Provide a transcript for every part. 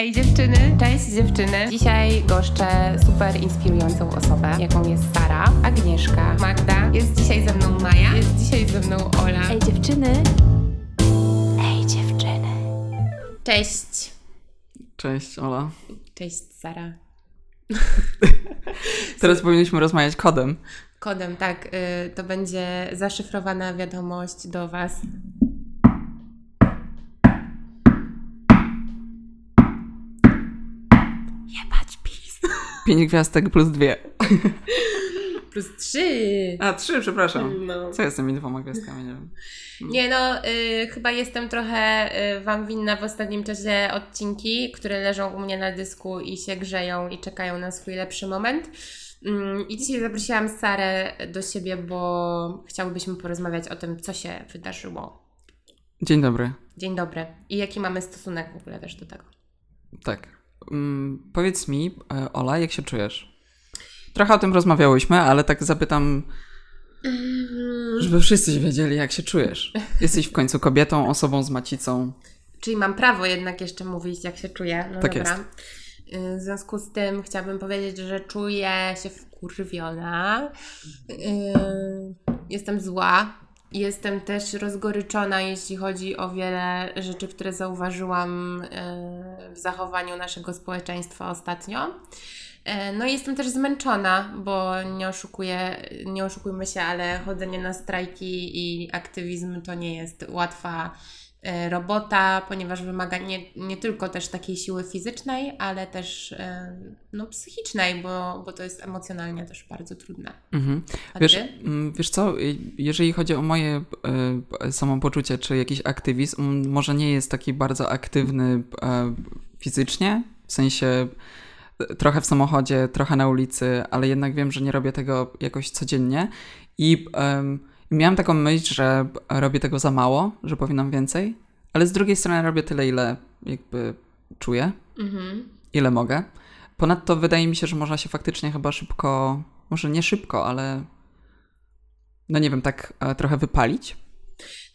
Ej dziewczyny, cześć dziewczyny. Dzisiaj goszczę super inspirującą osobę, jaką jest Sara, Agnieszka, Magda. Jest dzisiaj ze mną Maja, jest dzisiaj ze mną Ola. Ej dziewczyny. Ej dziewczyny. Cześć. Cześć, Ola. Cześć Sara. Teraz powinniśmy rozmawiać kodem. Kodem, tak. Y, to będzie zaszyfrowana wiadomość do Was. Pięć gwiazdek plus dwie. Plus trzy. A, trzy, przepraszam. No. Co jest z tymi dwoma gwiazdkami, nie wiem. Nie no, y, chyba jestem trochę y, Wam winna w ostatnim czasie odcinki, które leżą u mnie na dysku i się grzeją i czekają na swój lepszy moment. Mm, I dzisiaj zaprosiłam Sarę do siebie, bo chciałybyśmy porozmawiać o tym, co się wydarzyło. Dzień dobry. Dzień dobry. I jaki mamy stosunek w ogóle też do tego. Tak. Mm, powiedz mi, e, Ola, jak się czujesz? Trochę o tym rozmawiałyśmy, ale tak zapytam, żeby wszyscy wiedzieli, jak się czujesz. Jesteś w końcu kobietą, osobą z macicą. Czyli mam prawo jednak jeszcze mówić, jak się czuję. No Tak dobra. Y, W związku z tym chciałabym powiedzieć, że czuję się wkurwiona. Y, Jestem zła. Jestem też rozgoryczona, jeśli chodzi o wiele rzeczy, które zauważyłam y, w zachowaniu naszego społeczeństwa ostatnio. Y, No i jestem też zmęczona, bo nie oszukuję, nie oszukujmy się, ale chodzenie na strajki i aktywizm to nie jest łatwa e, robota, ponieważ wymaga nie, nie tylko też takiej siły fizycznej, ale też e, no, psychicznej, bo, bo to jest emocjonalnie też bardzo trudne. Mhm. Wiesz, mm, wiesz co, y, jeżeli chodzi o moje e, samopoczucie, czy jakiś aktywizm, może nie jest taki bardzo aktywny e, fizycznie, w sensie e, trochę w samochodzie, trochę na ulicy, ale jednak wiem, że nie robię tego jakoś codziennie i miałam taką myśl, że robię tego za mało, że powinnam więcej, ale z drugiej strony robię tyle, ile jakby czuję Mhm. ile mogę. Ponadto wydaje mi się, że można się faktycznie chyba szybko, może nie szybko, ale no nie wiem, tak e, trochę wypalić.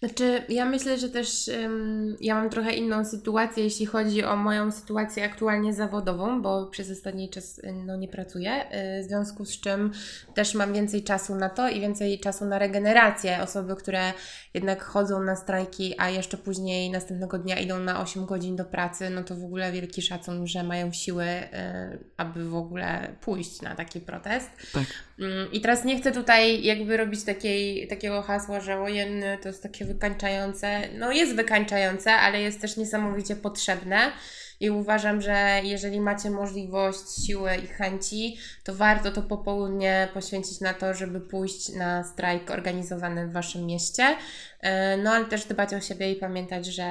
Znaczy, ja myślę, że też ym, ja mam trochę inną sytuację, jeśli chodzi o moją sytuację aktualnie zawodową, bo przez ostatni czas y, no, nie pracuję, y, w związku z czym też mam więcej czasu na to i więcej czasu na regenerację. Osoby, które jednak chodzą na strajki, a jeszcze później następnego dnia idą na 8 godzin do pracy, no to w ogóle wielki szacun, że mają siły, y, aby w ogóle pójść na taki protest. Tak. Mm, I teraz nie chcę tutaj jakby robić takiej, takiego hasła, że ojenny to jest takie wykańczające. No jest wykańczające, ale jest też niesamowicie potrzebne. I uważam, że jeżeli macie możliwość, siły i chęci, to warto to popołudnie poświęcić na to, żeby pójść na strajk organizowany w Waszym mieście. E, No ale też dbać o siebie i pamiętać, że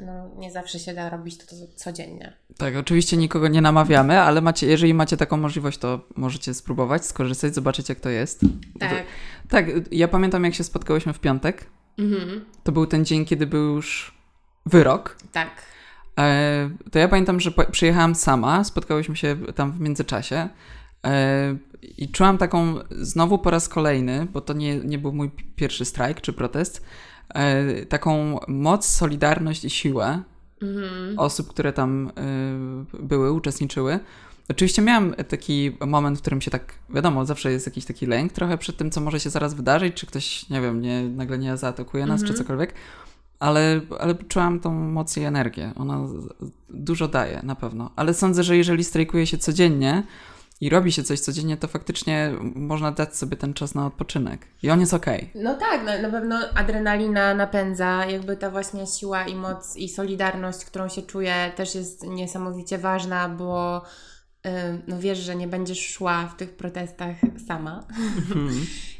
no, nie zawsze się da robić to, to codziennie. Tak, oczywiście nikogo nie namawiamy, ale macie, jeżeli macie taką możliwość, to możecie spróbować, skorzystać, zobaczyć jak to jest. Tak. To, tak, ja pamiętam jak się spotkałyśmy w piątek. Mhm. To był ten dzień, kiedy był już wyrok. Tak. E, to ja pamiętam, że przyjechałam sama, spotkałyśmy się tam w międzyczasie e, i czułam taką znowu po raz kolejny, bo to nie, nie był mój pierwszy strajk czy protest, e, taką moc, solidarność i siłę Mhm. osób, które tam e, były, uczestniczyły. Oczywiście miałam taki moment, w którym się tak, wiadomo, zawsze jest jakiś taki lęk trochę przed tym, co może się zaraz wydarzyć, czy ktoś, nie wiem, nie, nagle nie zaatakuje nas, Mhm. czy cokolwiek. Ale, ale czułam tą moc i energię. Ona dużo daje, na pewno. Ale sądzę, że jeżeli strajkuje się codziennie i robi się coś codziennie, to faktycznie można dać sobie ten czas na odpoczynek. I on jest okej. No tak, na, na pewno adrenalina napędza, jakby ta właśnie siła i moc i solidarność, którą się czuje, też jest niesamowicie ważna, bo no wiesz, że nie będziesz szła w tych protestach sama. E,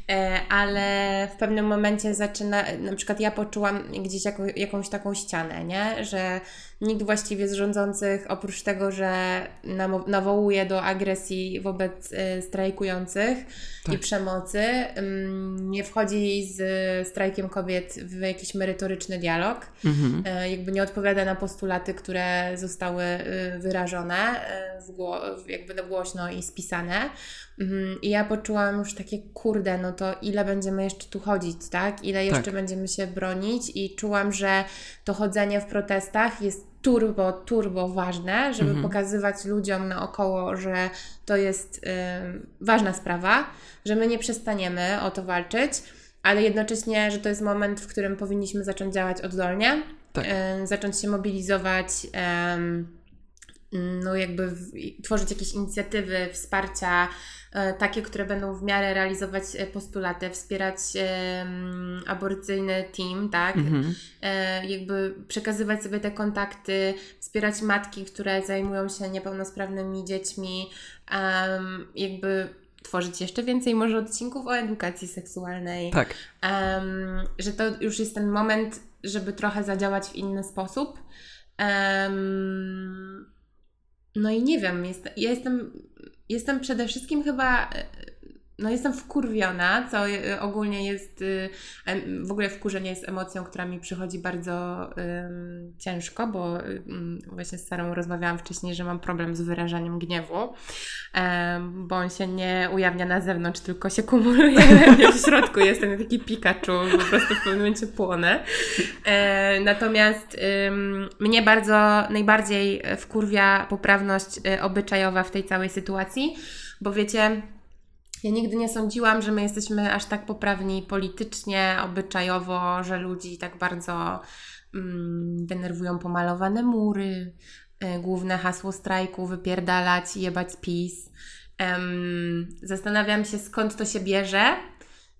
ale w pewnym momencie zaczyna, na przykład ja poczułam gdzieś jaką, jakąś taką ścianę, nie? Że nikt właściwie z rządzących, oprócz tego, że nawołuje do agresji wobec y, strajkujących Tak. i przemocy, ym, nie wchodzi z strajkiem kobiet w jakiś merytoryczny dialog, Mhm. e, jakby nie odpowiada na postulaty, które zostały wyrażone jakby no głośno i spisane. Mhm, I ja poczułam już takie, kurde, no to ile będziemy jeszcze tu chodzić, tak? Ile jeszcze Tak. będziemy się bronić i czułam, że to chodzenie w protestach jest turbo, turbo ważne, żeby Mhm. pokazywać ludziom naokoło, że to jest y, ważna sprawa, że my nie przestaniemy o to walczyć, ale jednocześnie, że to jest moment, w którym powinniśmy zacząć działać oddolnie, Tak. y, zacząć się mobilizować, em, no jakby w, tworzyć jakieś inicjatywy, wsparcia, e, takie, które będą w miarę realizować e, postulaty, wspierać em, aborcyjny team, tak? Mhm. e, jakby przekazywać sobie te kontakty, wspierać matki, które zajmują się niepełnosprawnymi dziećmi, jakby tworzyć jeszcze więcej może odcinków o edukacji seksualnej, Tak. że to już jest ten moment, żeby trochę zadziałać w inny sposób. Em, no i nie wiem, jest, ja jestem, jestem przede wszystkim chyba, e, no jestem wkurwiona, co e, ogólnie jest, y, w ogóle wkurzenie jest emocją, która mi przychodzi bardzo ciężko, bo właśnie z Sarą rozmawiałam wcześniej, że mam problem z wyrażaniem gniewu, bo on się nie ujawnia na zewnątrz, tylko się kumuluje w środku. Jestem taki Pikachu, po prostu w pewnym momencie płonę. E, natomiast mnie bardzo, najbardziej wkurwia poprawność y, obyczajowa w tej całej sytuacji, bo wiecie, ja nigdy nie sądziłam, że my jesteśmy aż tak poprawni politycznie, obyczajowo, że ludzi tak bardzo mm, denerwują pomalowane mury, y, główne hasło strajku wypierdalać jebać PiS. Em, zastanawiam się skąd to się bierze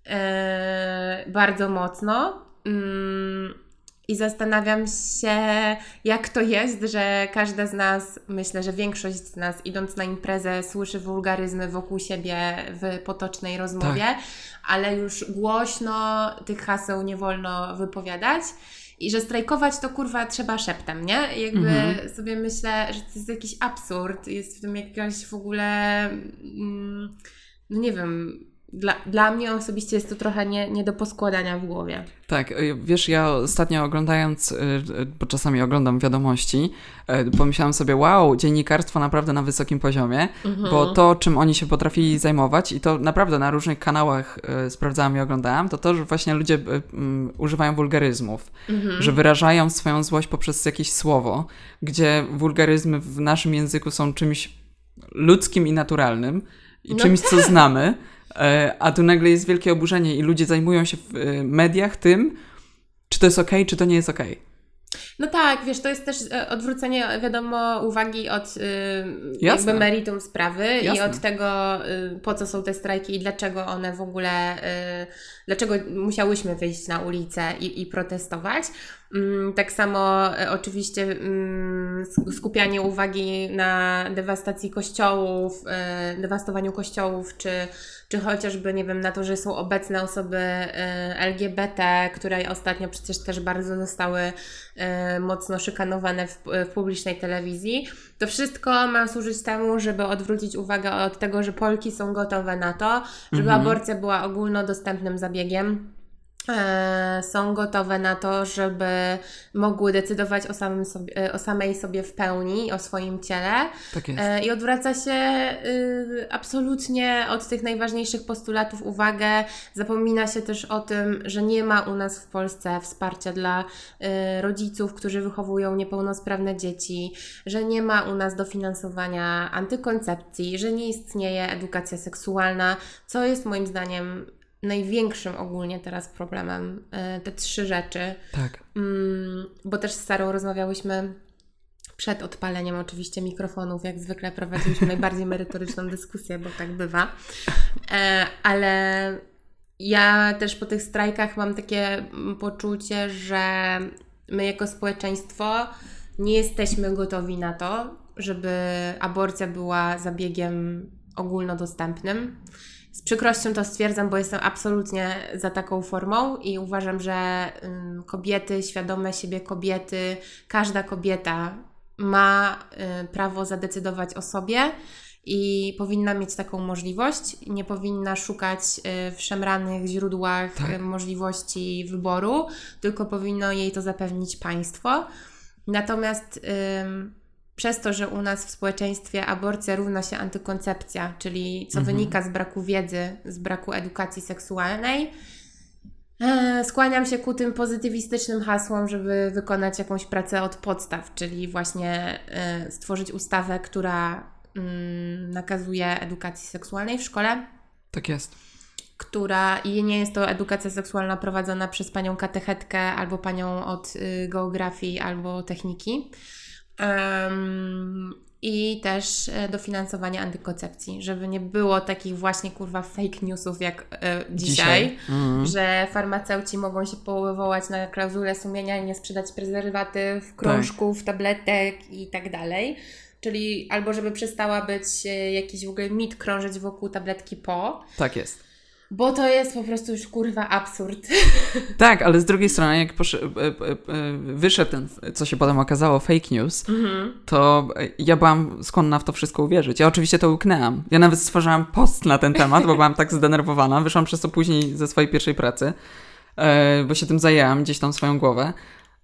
e, bardzo mocno. Mm, I zastanawiam się, jak to jest, że każda z nas, myślę, że większość z nas, idąc na imprezę, słyszy wulgaryzmy wokół siebie w potocznej rozmowie, ale już głośno tych haseł nie wolno wypowiadać. I że strajkować to kurwa trzeba szeptem, nie? Jakby Mhm. sobie myślę, że to jest jakiś absurd, jest w tym jakaś w ogóle, mm, no nie wiem, dla, dla mnie osobiście jest to trochę nie, nie do poskładania w głowie. Tak, y, wiesz, ja ostatnio oglądając, y, y, bo czasami oglądam wiadomości, pomyślałam sobie, wow, dziennikarstwo naprawdę na wysokim poziomie, bo to, czym oni się potrafili zajmować i to naprawdę na różnych kanałach sprawdzałam i oglądałam, to to, że właśnie ludzie mm, używają wulgaryzmów, że wyrażają swoją złość poprzez jakieś słowo, gdzie wulgaryzmy w naszym języku są czymś ludzkim i naturalnym i No czymś, co znamy, e, a tu nagle jest wielkie oburzenie i ludzie zajmują się w e, mediach tym, czy to jest okej, czy to nie jest okej. No tak, wiesz, to jest też e, odwrócenie, wiadomo, uwagi od y, jakby meritum sprawy i Jasne. od tego, y, po co są te strajki i dlaczego one w ogóle, y, dlaczego musiałyśmy wyjść na ulicę i, i protestować. Mm, tak samo e, oczywiście mm, sk- skupianie uwagi na dewastacji kościołów, e, dewastowaniu kościołów, czy, czy chociażby, nie wiem, na to, że są obecne osoby e, LGBT, które ostatnio przecież też bardzo zostały mocno szykanowane w, w publicznej telewizji. To wszystko ma służyć temu, żeby odwrócić uwagę od tego, że Polki są gotowe na to, żeby Mhm. aborcja była ogólnodostępnym zabiegiem. E, są gotowe na to, żeby mogły decydować o, samym sobie, e, o samej sobie w pełni, o swoim ciele. Tak jest. E, I odwraca się y, absolutnie od tych najważniejszych postulatów uwagę. Zapomina się też o tym, że nie ma u nas w Polsce wsparcia dla y, rodziców, którzy wychowują niepełnosprawne dzieci, że nie ma u nas dofinansowania antykoncepcji, że nie istnieje edukacja seksualna, co jest moim zdaniem największym ogólnie teraz problemem. y, Te trzy rzeczy. Tak. Mm, bo też z Sarą rozmawiałyśmy przed odpaleniem oczywiście mikrofonów, jak zwykle prowadziliśmy najbardziej merytoryczną dyskusję, bo tak bywa. E, ale ja też po tych strajkach mam takie poczucie, że my jako społeczeństwo nie jesteśmy gotowi na to, żeby aborcja była zabiegiem ogólnodostępnym. Z przykrością to stwierdzam, bo jestem absolutnie za taką formą i uważam, że kobiety, świadome siebie kobiety, każda kobieta ma y, prawo zadecydować o sobie i powinna mieć taką możliwość. Nie powinna szukać y, w szemranych źródłach Tak. y, możliwości wyboru, tylko powinno jej to zapewnić państwo. Natomiast ym, przez to, że u nas w społeczeństwie aborcja równa się antykoncepcja, czyli co Mhm. wynika z braku wiedzy, z braku edukacji seksualnej, E, Skłaniam się ku tym pozytywistycznym hasłom, żeby wykonać jakąś pracę od podstaw, czyli właśnie e, stworzyć ustawę, która mm, nakazuje edukacji seksualnej w szkole, Tak jest. która i nie jest to edukacja seksualna prowadzona przez panią katechetkę albo panią od y, geografii albo techniki. Em, I też e, dofinansowanie antykoncepcji, żeby nie było takich właśnie kurwa fake newsów jak e, dzisiaj, Mhm. że farmaceuci mogą się powoływać na klauzulę sumienia i nie sprzedać prezerwatyw, krążków, tabletek i tak dalej. Czyli albo żeby przestała być e, jakiś w ogóle mit krążyć wokół tabletki po, Tak jest. Bo to jest po prostu już kurwa absurd. Tak, ale z drugiej strony, jak e, e, e, wyszedł ten, co się potem okazało, fake news, to e, ja byłam skłonna w to wszystko uwierzyć. Ja oczywiście to łknęłam. Ja nawet stworzyłam post na ten temat, bo byłam tak zdenerwowana. Wyszłam przez to później ze swojej pierwszej pracy, bo się tym zajęłam, gdzieś tam swoją głowę.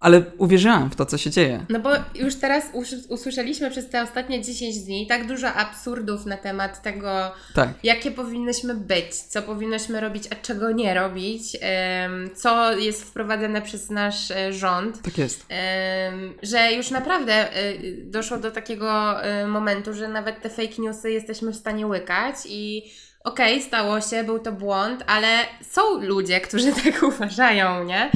Ale uwierzyłam w to, co się dzieje. No bo już teraz us- usłyszeliśmy przez te ostatnie 10 dni tak dużo absurdów na temat tego, Tak. jakie powinnyśmy być, co powinnyśmy robić, a czego nie robić, co jest wprowadzane przez nasz e, rząd. Tak jest. Że już naprawdę e, doszło do takiego e, momentu, że nawet te fake newsy jesteśmy w stanie łykać i okej, stało się, był to błąd, ale są ludzie, którzy tak uważają, nie?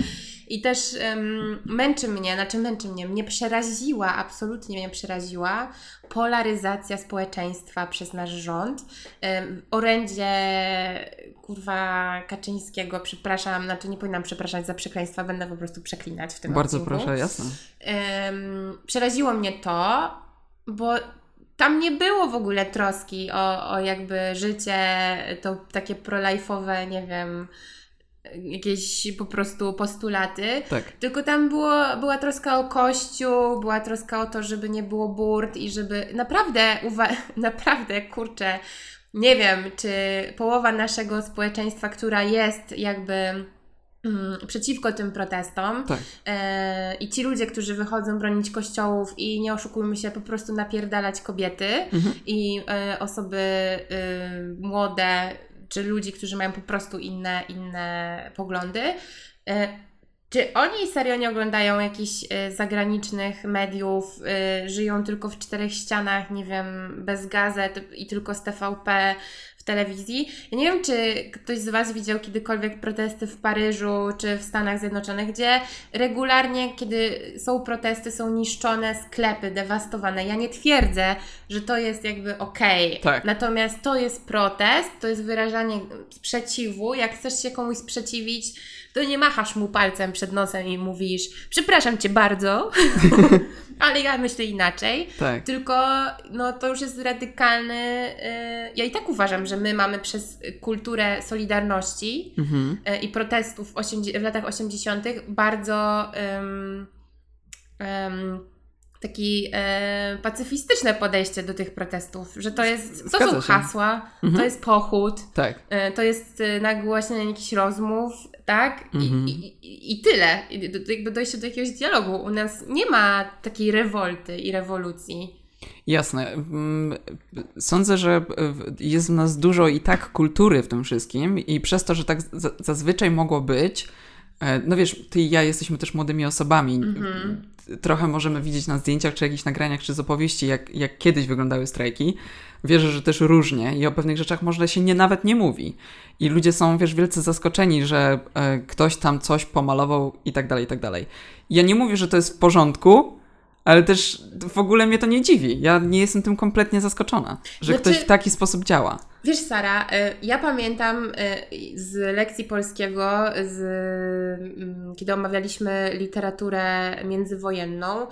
I też em, męczy mnie, znaczy męczy mnie, mnie przeraziła, absolutnie mnie przeraziła polaryzacja społeczeństwa przez nasz rząd. Em, orędzie kurwa Kaczyńskiego, przepraszam, znaczy nie powinnam przepraszać za przekleństwa, będę po prostu przeklinać w tym Bardzo odcinku. proszę, jasne. Em, przeraziło mnie to, bo tam nie było w ogóle troski o, o jakby życie, to takie prolajfowe, nie wiem, jakieś po prostu postulaty. Tak. Tylko tam było, była troska o kościół, była troska o to, żeby nie było burt i żeby naprawdę, uwa- naprawdę, kurczę, nie wiem, czy połowa naszego społeczeństwa, która jest jakby mm, przeciwko tym protestom Tak. e, i ci ludzie, którzy wychodzą bronić kościołów i nie oszukujmy się, po prostu napierdalać kobiety Mhm. i e, osoby e, młode, czy ludzi, którzy mają po prostu inne, inne poglądy. E, czy oni serio nie oglądają jakichś e, zagranicznych mediów, e, żyją tylko w czterech ścianach, nie wiem, bez gazet i tylko z TVP w telewizji? Ja nie wiem, czy ktoś z Was widział kiedykolwiek protesty w Paryżu czy w Stanach Zjednoczonych, gdzie regularnie, kiedy są protesty, są niszczone sklepy, dewastowane. Ja nie twierdzę, że to jest jakby okej. Tak. Natomiast to jest protest, to jest wyrażanie sprzeciwu. Jak chcesz się komuś sprzeciwić, to nie machasz mu palcem przed nosem i mówisz, przepraszam cię bardzo, ale ja myślę inaczej. Tak. Tylko no, to już jest radykalny. Yy, ja i tak uważam, że my mamy przez kulturę solidarności Mhm. yy, i protestów w, w latach 80. bardzo ym, ym, taki e, pacyfistyczne podejście do tych protestów, że to jest, to Zgadza są się. hasła, to Mhm. jest pochód, Tak. e, to jest e, nagłaśnianie jakichś rozmów, tak? I, Mhm. i, i, I tyle. I do, jakby dojście do jakiegoś dialogu. U nas nie ma takiej rewolty i rewolucji. Jasne. Mm, Sądzę, że jest w nas dużo i tak kultury w tym wszystkim i przez to, że tak za- zazwyczaj mogło być, no wiesz, ty i ja jesteśmy też młodymi osobami. Mhm. Trochę możemy widzieć na zdjęciach, czy jakichś nagraniach, czy z opowieści, jak, jak kiedyś wyglądały strajki. Wierzę, że też różnie i o pewnych rzeczach może się nie, nawet nie mówi. I ludzie są, wiesz, wielce zaskoczeni, że e, ktoś tam coś pomalował i tak dalej, i tak dalej. Ja nie mówię, że to jest w porządku, ale też w ogóle mnie to nie dziwi. Ja nie jestem tym kompletnie zaskoczona, że Znaczy- ktoś w taki sposób działa. Wiesz, Sara, y, ja pamiętam y, z lekcji polskiego, z, mm, kiedy omawialiśmy literaturę międzywojenną, y,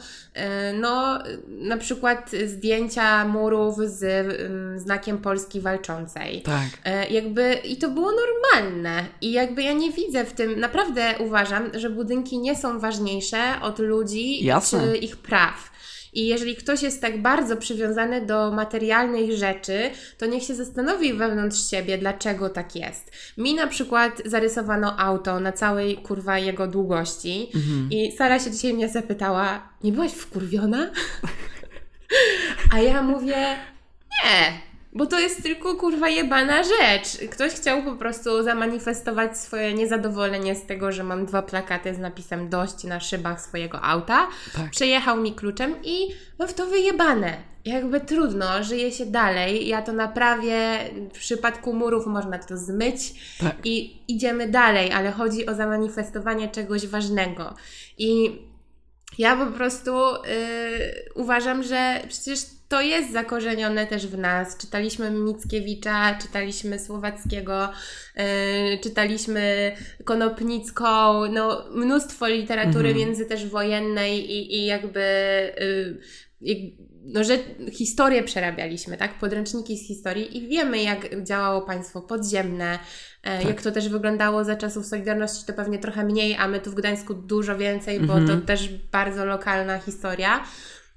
no na przykład zdjęcia murów z mm, znakiem Polski walczącej. Tak. Jakby i to było normalne. I jakby ja nie widzę w tym, naprawdę uważam, że budynki nie są ważniejsze od ludzi Jasne. czy ich praw. I jeżeli ktoś jest tak bardzo przywiązany do materialnych rzeczy, to niech się zastanowi wewnątrz siebie, dlaczego tak jest. Mi na przykład zarysowano auto na całej kurwa jego długości Mhm. i Sara się dzisiaj mnie zapytała, nie byłaś wkurwiona? A ja mówię, nie, Bo to jest tylko kurwa jebana rzecz. Ktoś chciał po prostu zamanifestować swoje niezadowolenie z tego, że mam dwa plakaty z napisem dość na szybach swojego auta. Tak. Przejechał mi kluczem i mam w to wyjebane. Jakby trudno, żyje się dalej. Ja to naprawię. W przypadku murów można to zmyć Tak. i idziemy dalej, ale chodzi o zamanifestowanie czegoś ważnego. I ja po prostu y, uważam, że przecież to jest zakorzenione też w nas. Czytaliśmy Mickiewicza, czytaliśmy Słowackiego, y, czytaliśmy Konopnicką, no mnóstwo literatury Mhm. między też wojennej i, i jakby y, jak, no, że historię przerabialiśmy, tak? Podręczniki z historii i wiemy, jak działało państwo podziemne, e, Tak. jak to też wyglądało za czasów Solidarności, to pewnie trochę mniej, a my tu w Gdańsku dużo więcej, bo Mhm. to też bardzo lokalna historia.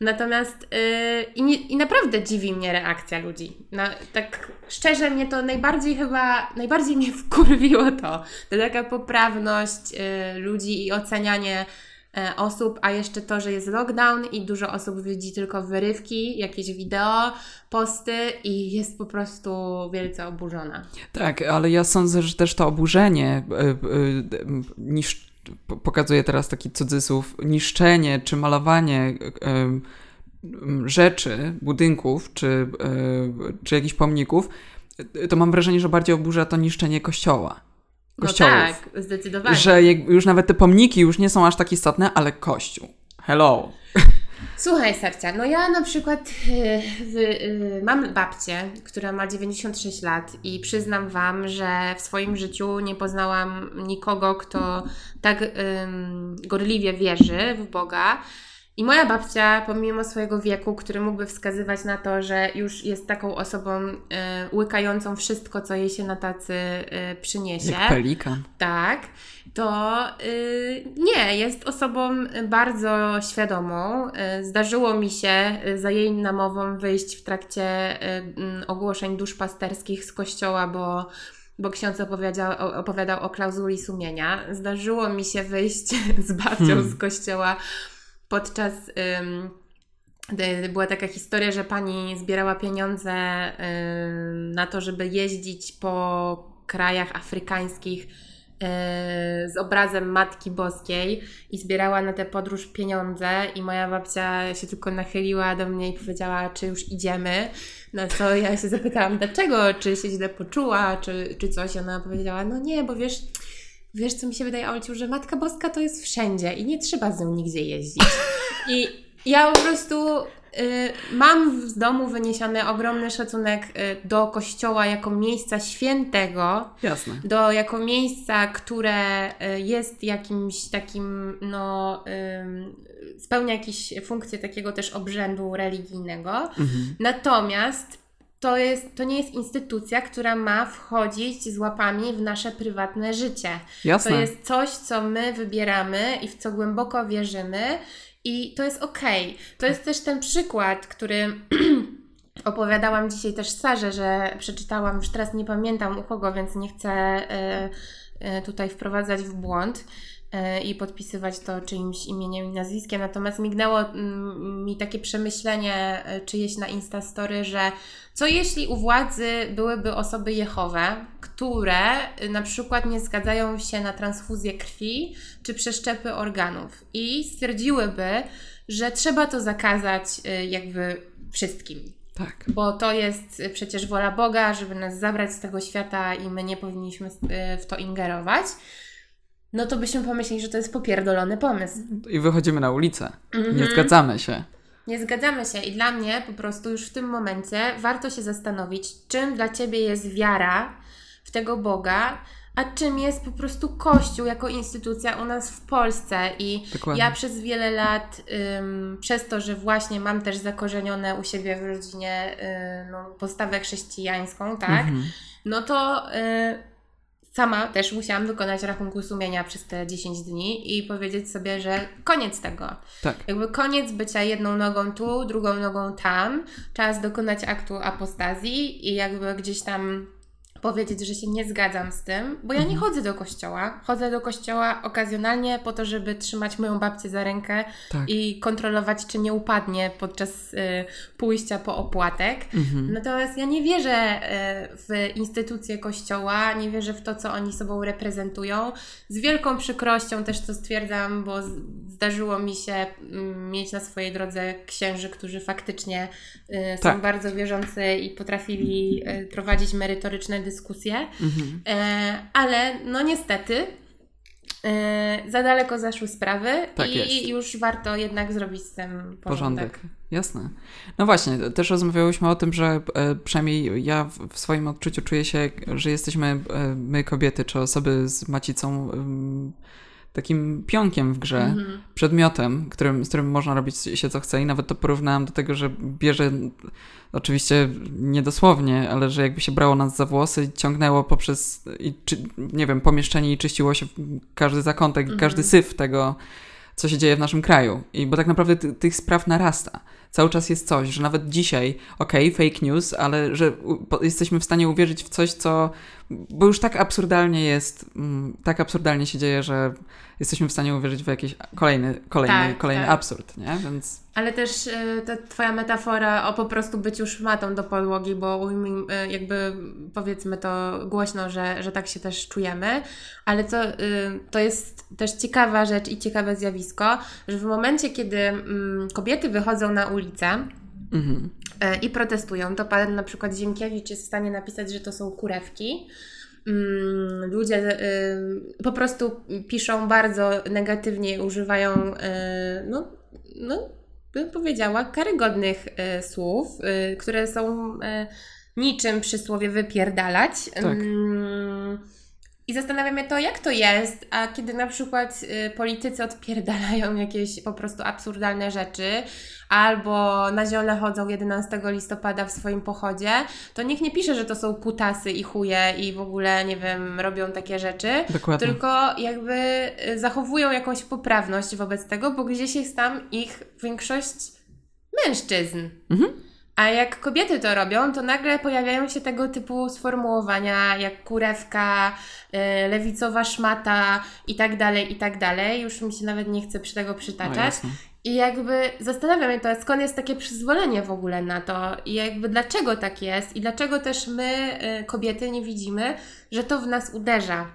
Natomiast yy, i, nie, i naprawdę dziwi mnie reakcja ludzi. Na, tak szczerze mnie to najbardziej chyba, najbardziej mnie wkurwiło to. To taka poprawność yy, ludzi i ocenianie e, osób, a jeszcze to, że jest lockdown i dużo osób widzi tylko wyrywki, jakieś wideo, posty i jest po prostu wielce oburzona. Tak, ale ja sądzę, że też to oburzenie y, y, niż, pokazuje teraz taki cudzysłów, niszczenie czy malowanie y, rzeczy, budynków czy, y, czy jakichś pomników, y, to mam wrażenie, że bardziej oburza to niszczenie kościoła. Kościołów. No tak, zdecydowanie. Że już nawet te pomniki już nie są aż tak istotne, ale kościół. Hello. Słuchaj, sercia, no ja na przykład w, y, mam babcię, która ma 96 lat i przyznam Wam, że w swoim życiu nie poznałam nikogo, kto tak gorliwie wierzy w Boga. I moja babcia, pomimo swojego wieku, który mógłby wskazywać na to, że już jest taką osobą y, łykającą wszystko, co jej się na tacy y, przyniesie. Jak pelikan. Tak, to y, nie, jest osobą bardzo świadomą. Y, zdarzyło mi się y, za jej namową wyjść w trakcie ogłoszeń duszpasterskich z kościoła, bo, bo ksiądz opowiadał, o- opowiadał o klauzuli sumienia. Zdarzyło mi się wyjść z babcią Hmm. z kościoła podczas. Ym, była taka historia, że pani zbierała pieniądze ym, na to, żeby jeździć po krajach afrykańskich z obrazem Matki Boskiej i zbierała na tę podróż pieniądze i moja babcia się tylko nachyliła do mnie i powiedziała, czy już idziemy. Na co ja się zapytałam, dlaczego, czy się źle poczuła, czy, czy coś. Ona powiedziała, no nie, bo wiesz, wiesz co mi się wydaje, Olciu, że Matka Boska to jest wszędzie i nie trzeba z nią nigdzie jeździć. I ja po prostu mam w domu wyniesiony ogromny szacunek y, do kościoła jako miejsca świętego, Jasne. do jako miejsca, które y, jest jakimś takim, no, spełnia jakieś funkcje takiego też obrzędu religijnego. Mhm. Natomiast to, jest, to nie jest instytucja, która ma wchodzić z łapami w nasze prywatne życie. Jasne. To jest coś, co my wybieramy i w co głęboko wierzymy, i to jest okej. To jest też ten przykład, który opowiadałam dzisiaj też Sarze, że przeczytałam, już teraz nie pamiętam u kogo, więc nie chcę e, e, tutaj wprowadzać w błąd i podpisywać to czyimś imieniem i nazwiskiem. Natomiast mignęło mm, mi takie przemyślenie e, czyjeś na Instastory, że co jeśli u władzy byłyby osoby Jehowe, które y, na przykład nie zgadzają się na transfuzję krwi czy przeszczepy organów i stwierdziłyby, że trzeba to zakazać y, jakby wszystkim. Tak. Bo to jest y, przecież wola Boga, żeby nas zabrać z tego świata i my nie powinniśmy w to ingerować. No to byśmy pomyśleli, że to jest popierdolony pomysł. I wychodzimy na ulicę. Nie Mhm. zgadzamy się. Nie zgadzamy się i dla mnie po prostu już w tym momencie warto się zastanowić, czym dla Ciebie jest wiara w tego Boga, a czym jest po prostu Kościół jako instytucja u nas w Polsce. I Dokładnie. ja przez wiele lat, ym, przez to, że właśnie mam też zakorzenione u siebie w rodzinie y, no, postawę chrześcijańską, tak, Mhm. no to y, sama też musiałam wykonać rachunku sumienia przez te 10 dni i powiedzieć sobie, że koniec tego. Tak. Jakby koniec bycia jedną nogą tu, drugą nogą tam. Czas dokonać aktu apostazji i jakby gdzieś tam powiedzieć, że się nie zgadzam z tym, bo ja nie chodzę do kościoła. Chodzę do kościoła okazjonalnie po to, żeby trzymać moją babcię za rękę Tak. i kontrolować, czy nie upadnie podczas y, pójścia po opłatek. Mhm. Natomiast ja nie wierzę y, w instytucje kościoła, nie wierzę w to, co oni sobą reprezentują. Z wielką przykrością też to stwierdzam, bo zdarzyło mi się mm, mieć na swojej drodze księży, którzy faktycznie y, są Tak. bardzo wierzący i potrafili y, prowadzić merytoryczne dyskusje. Mhm. E, ale no niestety e, za daleko zaszły sprawy Tak i jest. już warto jednak zrobić z tym porządek. Porządek. Jasne. No właśnie, też rozmawiałyśmy o tym, że e, przynajmniej ja w, w swoim odczuciu czuję się, że jesteśmy e, my kobiety, czy osoby z macicą takim pionkiem w grze, Mhm. przedmiotem, którym, z którym można robić się co chce i nawet to porównałam do tego, że bierze, oczywiście niedosłownie, ale że jakby się brało nas za włosy, ciągnęło poprzez, i, czy, nie wiem, pomieszczenie i czyściło się każdy zakątek, Mhm. każdy syf tego, co się dzieje w naszym kraju. I bo tak naprawdę ty, tych spraw narasta. Cały czas jest coś, że nawet dzisiaj, okej, fake news, ale że jesteśmy w stanie uwierzyć w coś, co. Bo już tak absurdalnie jest, mm, tak absurdalnie się dzieje, że jesteśmy w stanie uwierzyć w jakiś kolejny, kolejny, Tak, kolejny tak. absurd, nie? Więc. Ale też e, ta twoja metafora o po prostu byciu szmatą do podłogi, bo e, jakby powiedzmy to głośno, że, że tak się też czujemy, ale to, e, to jest też ciekawa rzecz i ciekawe zjawisko, że w momencie, kiedy mm, kobiety wychodzą na ulicę, Mhm. e, i protestują. To pan na przykład Ziemkiewicz jest w stanie napisać, że to są kurewki. Mm, Ludzie y, po prostu piszą bardzo negatywnie, używają, y, no, no, bym powiedziała, karygodnych y, słów, y, które są y, niczym przysłowie wypierdalać. Tak. I zastanawiam się to, jak to jest, a kiedy na przykład y, politycy odpierdalają jakieś po prostu absurdalne rzeczy, albo na ziole chodzą 11 listopada w swoim pochodzie, to niech nie pisze, że to są kutasy i chuje i w ogóle, nie wiem, robią takie rzeczy, Dokładnie. tylko jakby y, zachowują jakąś poprawność wobec tego, bo gdzieś jest tam ich większość mężczyzn. Mhm. A jak kobiety to robią, to nagle pojawiają się tego typu sformułowania jak kurewka, y, lewicowa szmata i tak dalej, i tak dalej. Już mi się nawet nie chce przy tego No, przytaczać. jasne. I jakby zastanawiam się to, skąd jest takie przyzwolenie w ogóle na to i jakby dlaczego tak jest i dlaczego też my, y, kobiety, nie widzimy, że to w nas uderza.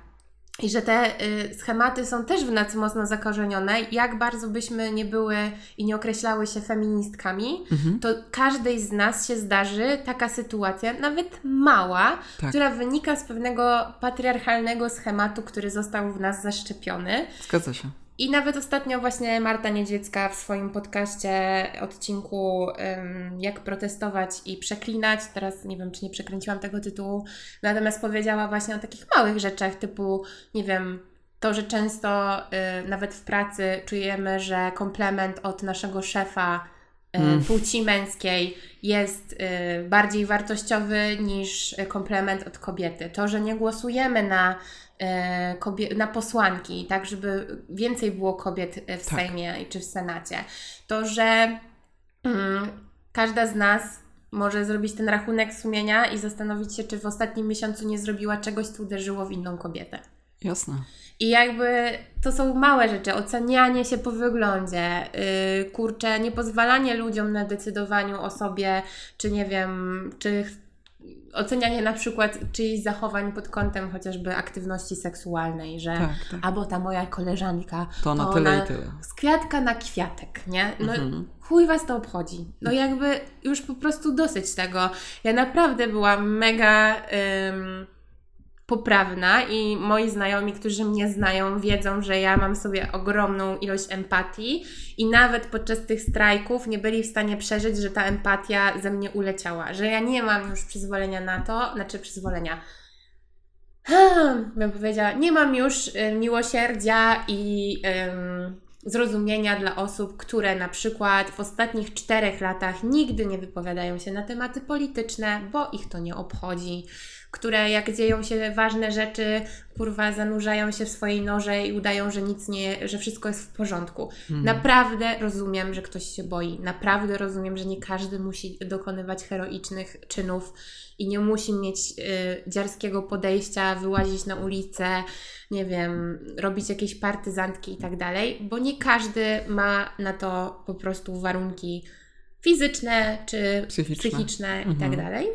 I że te y, schematy są też w nas mocno zakorzenione. Jak bardzo byśmy nie były i nie określały się feministkami, Mhm. to każdej z nas się zdarzy taka sytuacja, nawet mała, Tak. która wynika z pewnego patriarchalnego schematu, który został w nas zaszczepiony. Zgadza się. I nawet ostatnio właśnie Marta Niedźwiecka w swoim podcaście, odcinku Jak protestować i przeklinać, teraz nie wiem, czy nie przekręciłam tego tytułu, natomiast powiedziała właśnie o takich małych rzeczach, typu, nie wiem, to, że często y, nawet w pracy czujemy, że komplement od naszego szefa y, Mm. płci męskiej jest y, bardziej wartościowy niż komplement od kobiety. To, że nie głosujemy na, na posłanki, tak, żeby więcej było kobiet y, w Tak. Sejmie czy w Senacie. To, że mm, każda z nas może zrobić ten rachunek sumienia i zastanowić się, czy w ostatnim miesiącu nie zrobiła czegoś, co uderzyło w inną kobietę. Jasne. I jakby to są małe rzeczy, ocenianie się po wyglądzie, yy, kurczę, nie pozwalanie ludziom na decydowaniu o sobie, czy nie wiem, czy ocenianie na przykład czyichś zachowań pod kątem chociażby aktywności seksualnej, że Tak, tak. albo ta moja koleżanka To na to tyle ona i tyle. z kwiatka na kwiatek, nie? No Mhm. chuj was to obchodzi. No jakby już po prostu dosyć tego. Ja naprawdę byłam mega ym, poprawna i moi znajomi, którzy mnie znają, wiedzą, że ja mam sobie ogromną ilość empatii i nawet podczas tych strajków nie byli w stanie przeżyć, że ta empatia ze mnie uleciała, że ja nie mam już przyzwolenia na to, znaczy przyzwolenia. Hmm, bym powiedziała, nie mam już y, miłosierdzia i ym, zrozumienia dla osób, które na przykład w ostatnich czterech latach nigdy nie wypowiadają się na tematy polityczne, bo ich to nie obchodzi które jak dzieją się ważne rzeczy, kurwa, zanurzają się w swojej noże i udają, że nic nie, że wszystko jest w porządku. Mhm. Naprawdę rozumiem, że ktoś się boi. Naprawdę rozumiem, że nie każdy musi dokonywać heroicznych czynów i nie musi mieć y, dziarskiego podejścia, wyłazić na ulicę, nie wiem, robić jakieś partyzantki i tak dalej, bo nie każdy ma na to po prostu warunki fizyczne czy psychiczne, psychiczne i tak mhm. dalej.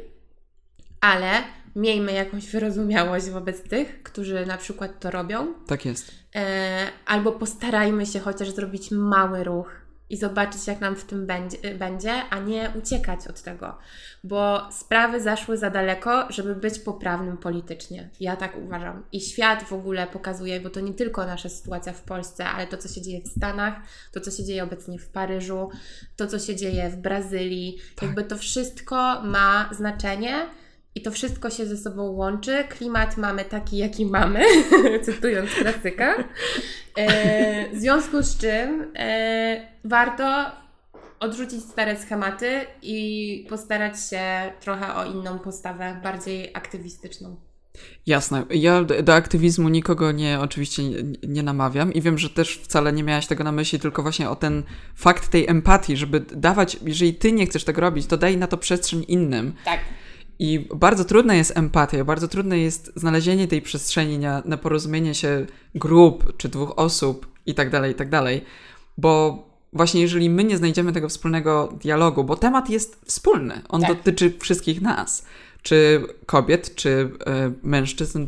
Ale miejmy jakąś wyrozumiałość wobec tych, którzy na przykład to robią. Tak jest. E, albo postarajmy się chociaż zrobić mały ruch i zobaczyć, jak nam w tym będzie, będzie, a nie uciekać od tego, bo sprawy zaszły za daleko, żeby być poprawnym politycznie. Ja tak uważam. I świat w ogóle pokazuje, bo to nie tylko nasza sytuacja w Polsce, ale to, co się dzieje w Stanach, to, co się dzieje obecnie w Paryżu, to, co się dzieje w Brazylii. Tak. Jakby to wszystko ma znaczenie i to wszystko się ze sobą łączy. Klimat mamy taki, jaki mamy, cytując klasyka. E, w związku z czym e, warto odrzucić stare schematy i postarać się trochę o inną postawę, bardziej aktywistyczną. Jasne. Ja do aktywizmu nikogo nie, oczywiście nie, nie, namawiam i wiem, że też wcale nie miałaś tego na myśli, tylko właśnie o ten fakt tej empatii, żeby dawać, jeżeli ty nie chcesz tego robić, to daj na to przestrzeń innym. Tak. I bardzo trudna jest empatia, bardzo trudne jest znalezienie tej przestrzeni na, na porozumienie się grup czy dwóch osób i tak dalej, i tak dalej. Bo właśnie jeżeli my nie znajdziemy tego wspólnego dialogu, bo temat jest wspólny, on tak. dotyczy wszystkich nas, czy kobiet, czy y, mężczyzn,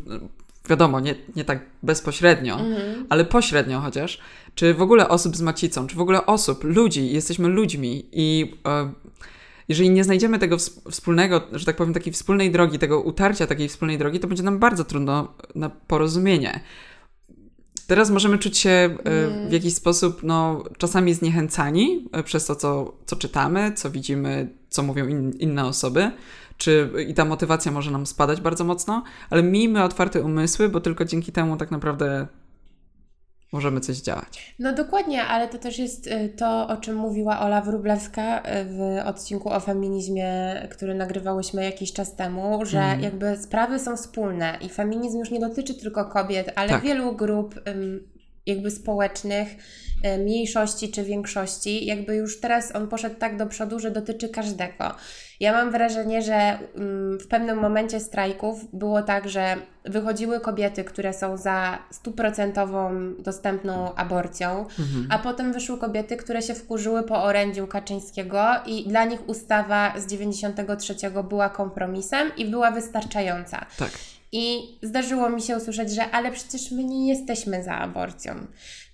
wiadomo, nie, nie tak bezpośrednio, mhm. ale pośrednio chociaż, czy w ogóle osób z macicą, czy w ogóle osób, ludzi, jesteśmy ludźmi i y, jeżeli nie znajdziemy tego wspólnego, że tak powiem, takiej wspólnej drogi, tego utarcia takiej wspólnej drogi, to będzie nam bardzo trudno na porozumienie. Teraz możemy czuć się e, w jakiś sposób, no, czasami zniechęcani e, przez to, co, co czytamy, co widzimy, co mówią in, inne osoby, czy i ta motywacja może nam spadać bardzo mocno, ale miejmy otwarte umysły, bo tylko dzięki temu tak naprawdę możemy coś działać. No dokładnie, ale to też jest y, to, o czym mówiła Ola Wróblewska y, w odcinku o feminizmie, który nagrywałyśmy jakiś czas temu, że mm. jakby sprawy są wspólne i feminizm już nie dotyczy tylko kobiet, ale tak. wielu grup jakby społecznych, y, mniejszości czy większości, jakby już teraz on poszedł tak do przodu, że dotyczy każdego. Ja mam wrażenie, że mm, w pewnym momencie strajków było tak, że wychodziły kobiety, które są za stuprocentową dostępną aborcją, mhm. a potem wyszły kobiety, które się wkurzyły po orędziu Kaczyńskiego i dla nich ustawa z 93 była kompromisem i była wystarczająca. Tak. I zdarzyło mi się usłyszeć, że ale przecież my nie jesteśmy za aborcją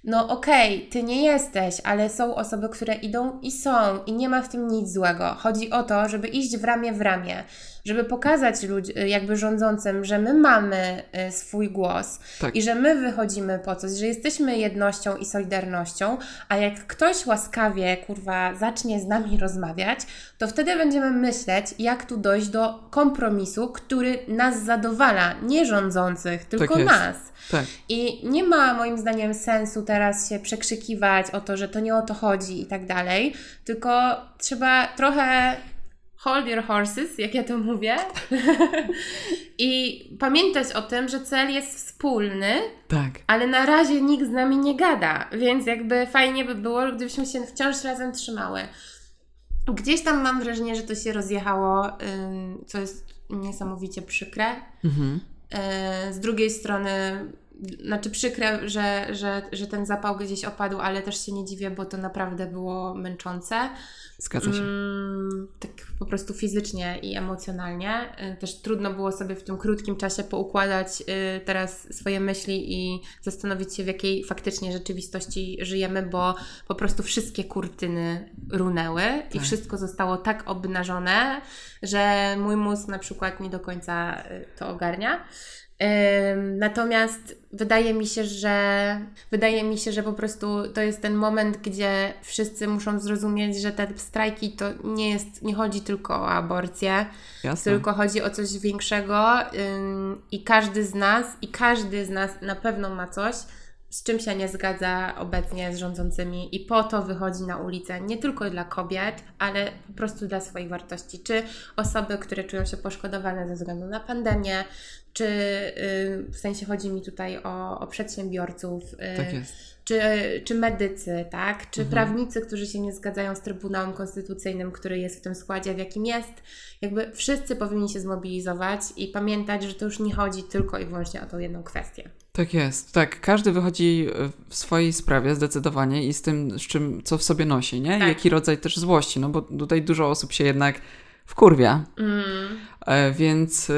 no okej, okay, ty nie jesteś, ale są osoby, które idą i są, i nie ma w tym nic złego. Chodzi o to, żeby iść w ramię w ramię, żeby pokazać ludzi, jakby rządzącym, że my mamy y, swój głos tak. i że my wychodzimy po coś, że jesteśmy jednością i solidarnością, a jak ktoś łaskawie, kurwa, zacznie z nami rozmawiać, to wtedy będziemy myśleć, jak tu dojść do kompromisu, który nas zadowala, nie rządzących, tylko tak nas. Tak. I nie ma moim zdaniem sensu teraz się przekrzykiwać o to, że to nie o to chodzi i tak dalej, tylko trzeba trochę hold your horses, jak ja to mówię. I pamiętać o tym, że cel jest wspólny, tak. ale na razie nikt z nami nie gada, więc jakby fajnie by było, gdybyśmy się wciąż razem trzymały. Gdzieś tam mam wrażenie, że to się rozjechało, co jest niesamowicie przykre. Mhm. E, z drugiej strony znaczy przykre, że, że, że ten zapał gdzieś opadł, ale też się nie dziwię, bo to naprawdę było męczące. Zgadza się. Mm, tak po prostu fizycznie i emocjonalnie. Y, też trudno było sobie w tym krótkim czasie poukładać y, teraz swoje myśli i zastanowić się, w jakiej faktycznie rzeczywistości żyjemy, bo po prostu wszystkie kurtyny runęły tak. i wszystko zostało tak obnażone, że mój mózg na przykład nie do końca y, to ogarnia. Natomiast wydaje mi się, że wydaje mi się, że po prostu to jest ten moment, gdzie wszyscy muszą zrozumieć, że te strajki to nie jest, nie chodzi tylko o aborcję, Jasne. tylko chodzi o coś większego i każdy z nas, i każdy z nas na pewno ma coś, z czym się nie zgadza obecnie z rządzącymi i po to wychodzi na ulicę nie tylko dla kobiet, ale po prostu dla swoich wartości. Czy osoby, które czują się poszkodowane ze względu na pandemię, czy y, w sensie chodzi mi tutaj o, o przedsiębiorców, y, Tak czy, czy medycy, tak? Czy Mhm. prawnicy, którzy się nie zgadzają z Trybunałem Konstytucyjnym, który jest w tym składzie, w jakim jest. Jakby wszyscy powinni się zmobilizować i pamiętać, że to już nie chodzi tylko i wyłącznie o tą jedną kwestię. Tak jest. Tak, każdy wychodzi e, w swojej sprawie zdecydowanie i z tym, z czym, co w sobie nosi, nie? Tak. Jaki rodzaj też złości, no bo tutaj dużo osób się jednak wkurwia, Mm. e, więc e,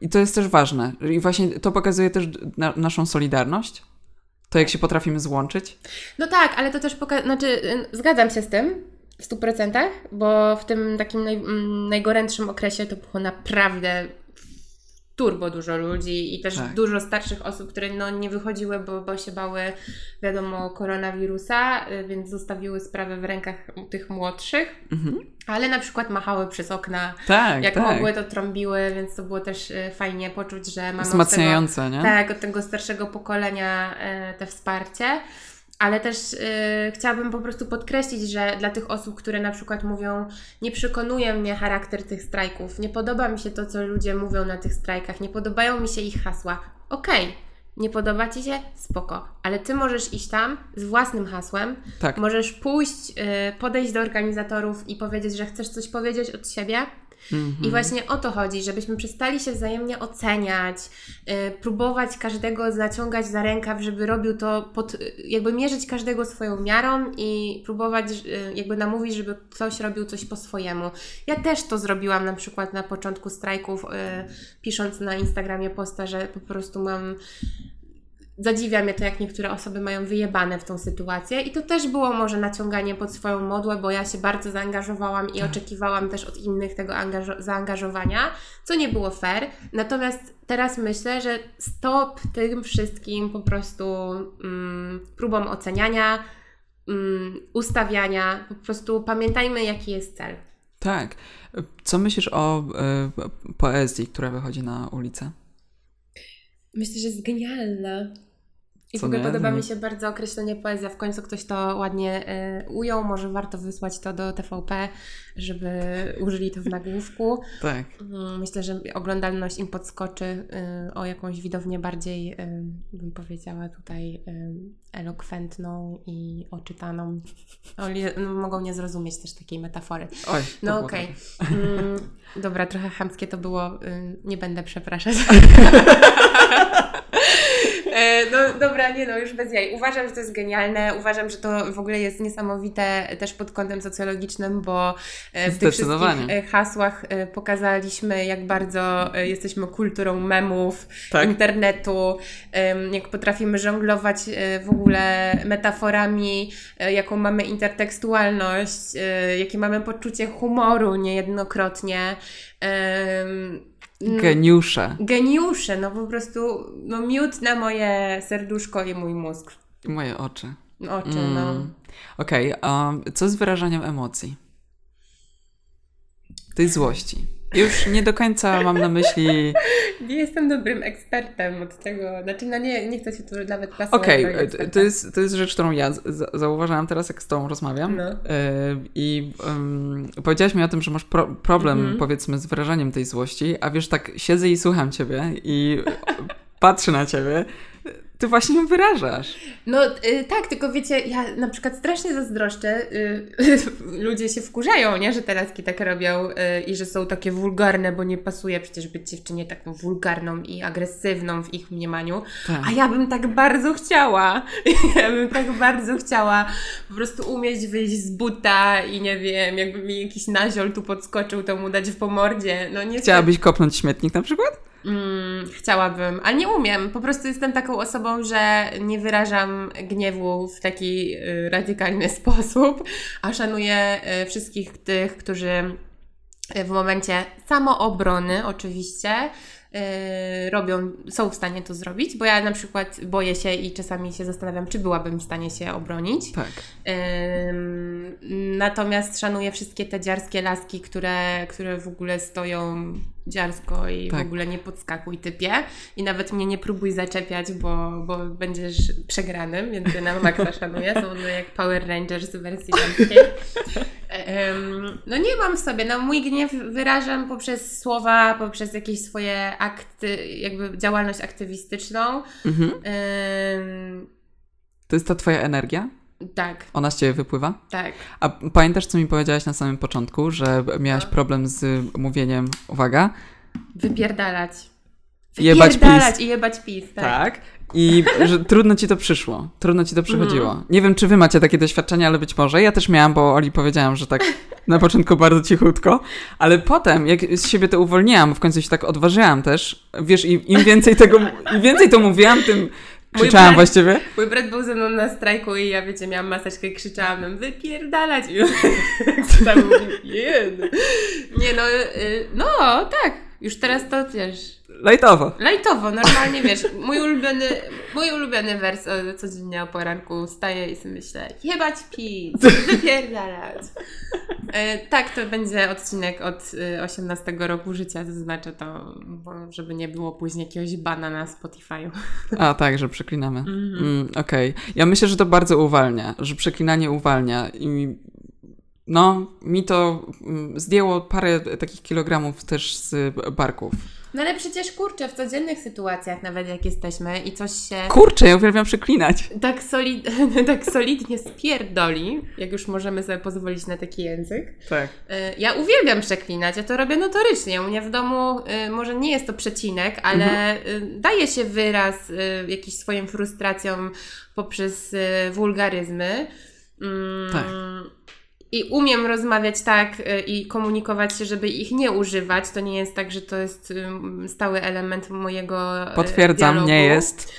i to jest też ważne. I właśnie to pokazuje też na, naszą solidarność, to jak się potrafimy złączyć. No tak, ale to też pokazuje, znaczy y, zgadzam się z tym w 100%, bo w tym takim naj, mm, najgorętszym okresie to było naprawdę turbo dużo ludzi i też Tak. dużo starszych osób, które no, nie wychodziły, bo, bo się bały, wiadomo, koronawirusa, y, więc zostawiły sprawę w rękach tych młodszych, Mhm. ale na przykład machały przez okna, Tak, jak tak. mogły to trąbiły, więc to było też y, fajnie poczuć, że mamy od tego, Wzmacniające, nie? tak, od tego starszego pokolenia e, te wsparcie. Ale też e, chciałabym po prostu podkreślić, że dla tych osób, które na przykład mówią, nie przekonuje mnie charakter tych strajków, nie podoba mi się to, co ludzie mówią na tych strajkach, nie podobają mi się ich hasła. Okej, nie podoba ci się? Spoko. Ale ty możesz iść tam z własnym hasłem, Tak. możesz pójść, e, podejść do organizatorów i powiedzieć, że chcesz coś powiedzieć od siebie. Mhm. I właśnie o to chodzi, żebyśmy przestali się wzajemnie oceniać, y, próbować każdego zaciągać za rękaw, żeby robił to, pod, y, jakby mierzyć każdego swoją miarą i próbować y, jakby namówić, żeby ktoś robił coś po swojemu. Ja też to zrobiłam na przykład na początku strajków, y, pisząc na Instagramie posta, że po prostu mam zadziwia mnie to, jak niektóre osoby mają wyjebane w tą sytuację i to też było może naciąganie pod swoją modłę, bo ja się bardzo zaangażowałam i oczekiwałam też od innych tego angażo- zaangażowania, co nie było fair. Natomiast teraz myślę, że stop tym wszystkim po prostu mm, próbom oceniania, mm, ustawiania, po prostu pamiętajmy, jaki jest cel. Tak. Co myślisz o e, poezji, która wychodzi na ulicę? Myślę, że jest genialna. I w ogóle podoba mi się bardzo określenie poezja. W końcu ktoś to ładnie y, ujął. Może warto wysłać to do TVP, żeby użyli to w nagłówku. Tak. Mm, Myślę, że oglądalność im podskoczy y, o jakąś widownię bardziej, y, bym powiedziała tutaj, y, elokwentną i oczytaną. Oni no, mogą nie zrozumieć też takiej metafory. Oj, No okej. dobre. Mm, Dobra, trochę chamskie to było. y, Nie będę przepraszać. E, No dobra, nie no, już bez jaj. Uważam, że to jest genialne. Uważam, że to w ogóle jest niesamowite też pod kątem socjologicznym, bo e, w tych wszystkich e, hasłach pokazaliśmy, jak bardzo jesteśmy kulturą memów, Tak. internetu, jak potrafimy żonglować w ogóle metaforami, jaką mamy intertekstualność, jakie mamy poczucie humoru niejednokrotnie. Geniusze. Geniusze, no po prostu no miód na moje serduszko i mój mózg. I moje oczy. Oczy, Mm. no. Okej, a co z wyrażaniem emocji? Tej złości. Już nie do końca mam na myśli. Nie jestem dobrym ekspertem od tego, znaczy no nie, nie chcę się tu nawet pasować. Okej, eksperta. to, jest, to jest rzecz, którą ja zauważyłam teraz, jak z Tobą rozmawiam. No. E, I um, powiedziałaś mi o tym, że masz pro, problem, Mhm. powiedzmy, z wyrażaniem tej złości, a wiesz, tak siedzę i słucham Ciebie i patrzę na Ciebie. Ty właśnie ją wyrażasz. No y, tak, tylko wiecie, ja na przykład strasznie zazdroszczę. Y, ludzie się wkurzają, nie? Że teraz tak robią y, i że są takie wulgarne, bo nie pasuje przecież być dziewczynie taką wulgarną i agresywną w ich mniemaniu. Tak. A ja bym tak bardzo chciała. Ja bym tak bardzo chciała po prostu umieć wyjść z buta i nie wiem, jakby mi jakiś naziol tu podskoczył, to mu dać w pomordzie. No nie Chciałabyś kopnąć śmietnik na przykład? Mm, chciałabym, ale nie umiem. Po prostu jestem taką osobą, że nie wyrażam gniewu w taki y, radykalny sposób, a szanuję y, wszystkich tych, którzy y, w momencie samoobrony oczywiście y, robią, są w stanie to zrobić, bo ja na przykład boję się i czasami się zastanawiam, czy byłabym w stanie się obronić. Tak. Natomiast szanuję wszystkie te dziarskie laski, które, które w ogóle stoją dziarsko i Tak. w ogóle nie podskakuj typie i nawet mnie nie próbuj zaczepiać, bo, bo będziesz przegranym, więc ja na maksa szanuję, są one jak Power Rangers w wersji damskiej. Em, No nie mam w sobie, no mój gniew wyrażam poprzez słowa, poprzez jakieś swoje akty, jakby działalność aktywistyczną. Mhm. Em, To jest ta twoja energia? Tak, Ona z ciebie wypływa? tak. A pamiętasz, co mi powiedziałaś na samym początku, że miałaś No. problem z mówieniem, uwaga, Wypierdalać. Jebać Wypierdalać PiS. i jebać PiS, tak. I że trudno ci to przyszło. Trudno ci to przychodziło. Mhm. Nie wiem, czy wy macie takie doświadczenia, ale być może. Ja też miałam, bo Oli powiedziałam, że tak na początku bardzo cichutko, ale potem, jak z siebie to uwolniłam, w końcu się tak odważyłam też, wiesz, i im więcej tego, im więcej to mówiłam, tym krzyczałam brat- właściwie. Mój brat był ze mną na strajku i ja, wiecie, miałam maseczkę i krzyczałam nam wypierdalać i on tam mówił, jed. Nie no, y, no tak, już teraz to wiesz, Lajtowo. lajtowo, normalnie wiesz, mój ulubiony, mój ulubiony wers o, codziennie o poranku wstaję i sobie myślę, jebać pis, wypierdalać. E, tak, to będzie odcinek od y, 18 roku życia, zaznaczę to, bo żeby nie było później jakiegoś bana na Spotify'u. A tak, że przeklinamy. Mhm. Mm, Okej. Ja myślę, że to bardzo uwalnia, że przeklinanie uwalnia i no, mi to mm, zdjęło parę takich kilogramów też z barków. No ale przecież kurczę, w codziennych sytuacjach, nawet jak jesteśmy i coś się Kurczę, ja uwielbiam przeklinać. tak, solid, tak solidnie spierdoli, jak już możemy sobie pozwolić na taki język. Tak. Y, Ja uwielbiam przeklinać, ja to robię notorycznie. U mnie w domu y, może nie jest to przecinek, ale y, daje się wyraz jakiś swoim frustracjom poprzez wulgaryzmy. Mm, Tak. I umiem rozmawiać tak y, i komunikować się, żeby ich nie używać. To nie jest tak, że to jest stały element mojego. y, Potwierdzam, dialogu. nie jest.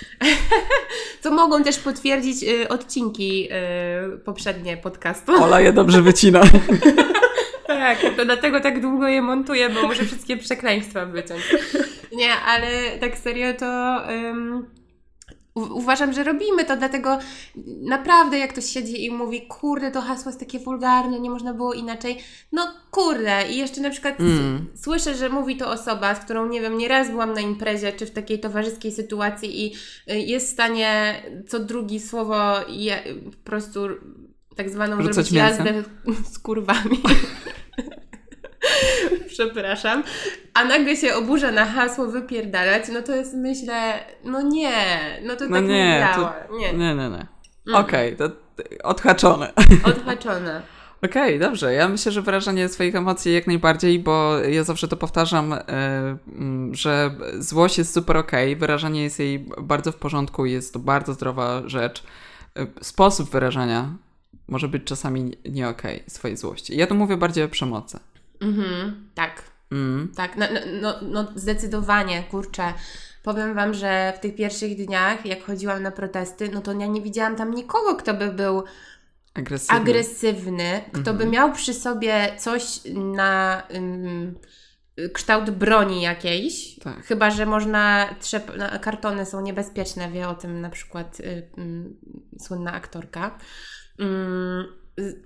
Co mogą też potwierdzić y, odcinki poprzednie podcastu. Ola je dobrze wycina. Tak, to dlatego tak długo je montuję, bo muszę wszystkie przekleństwa wyciąć. Nie, ale tak serio to ym, u- uważam, że robimy to, dlatego naprawdę jak ktoś siedzi i mówi, kurde, to hasło jest takie wulgarne, nie można było inaczej. No kurde, i jeszcze na przykład Mm. słyszę, że mówi to osoba, z którą, nie wiem, nieraz byłam na imprezie, czy w takiej towarzyskiej sytuacji i y, jest w stanie co drugi słowo je, po prostu tak zwaną Rzucać zrobić jazdę z kurwami. Przepraszam. A nagle się oburza na hasło wypierdalać, no to jest myślę, no nie, no to No tak nie, nie, to- działa. Nie, Nie, nie, nie. Mm. Okej, to odhaczone. odhaczone. Okej, dobrze. Ja myślę, że wyrażanie swoich emocji jak najbardziej, bo ja zawsze to powtarzam, e, mm, że złość jest super okej, wyrażanie jest jej bardzo w porządku, jest to bardzo zdrowa rzecz. E, Sposób wyrażania może być czasami nie okej swojej złości. Ja tu mówię bardziej o przemocy. Mhm, tak, Mm. tak, no, no, no, no zdecydowanie, kurczę. Powiem Wam, że w tych pierwszych dniach, jak chodziłam na protesty, no to ja nie widziałam tam nikogo, kto by był Agresywny. agresywny, kto by Mhm. miał przy sobie coś na kształt broni jakiejś. Tak. Chyba, że można trzep... no, kartony są niebezpieczne, wie o tym na przykład y, słynna aktorka.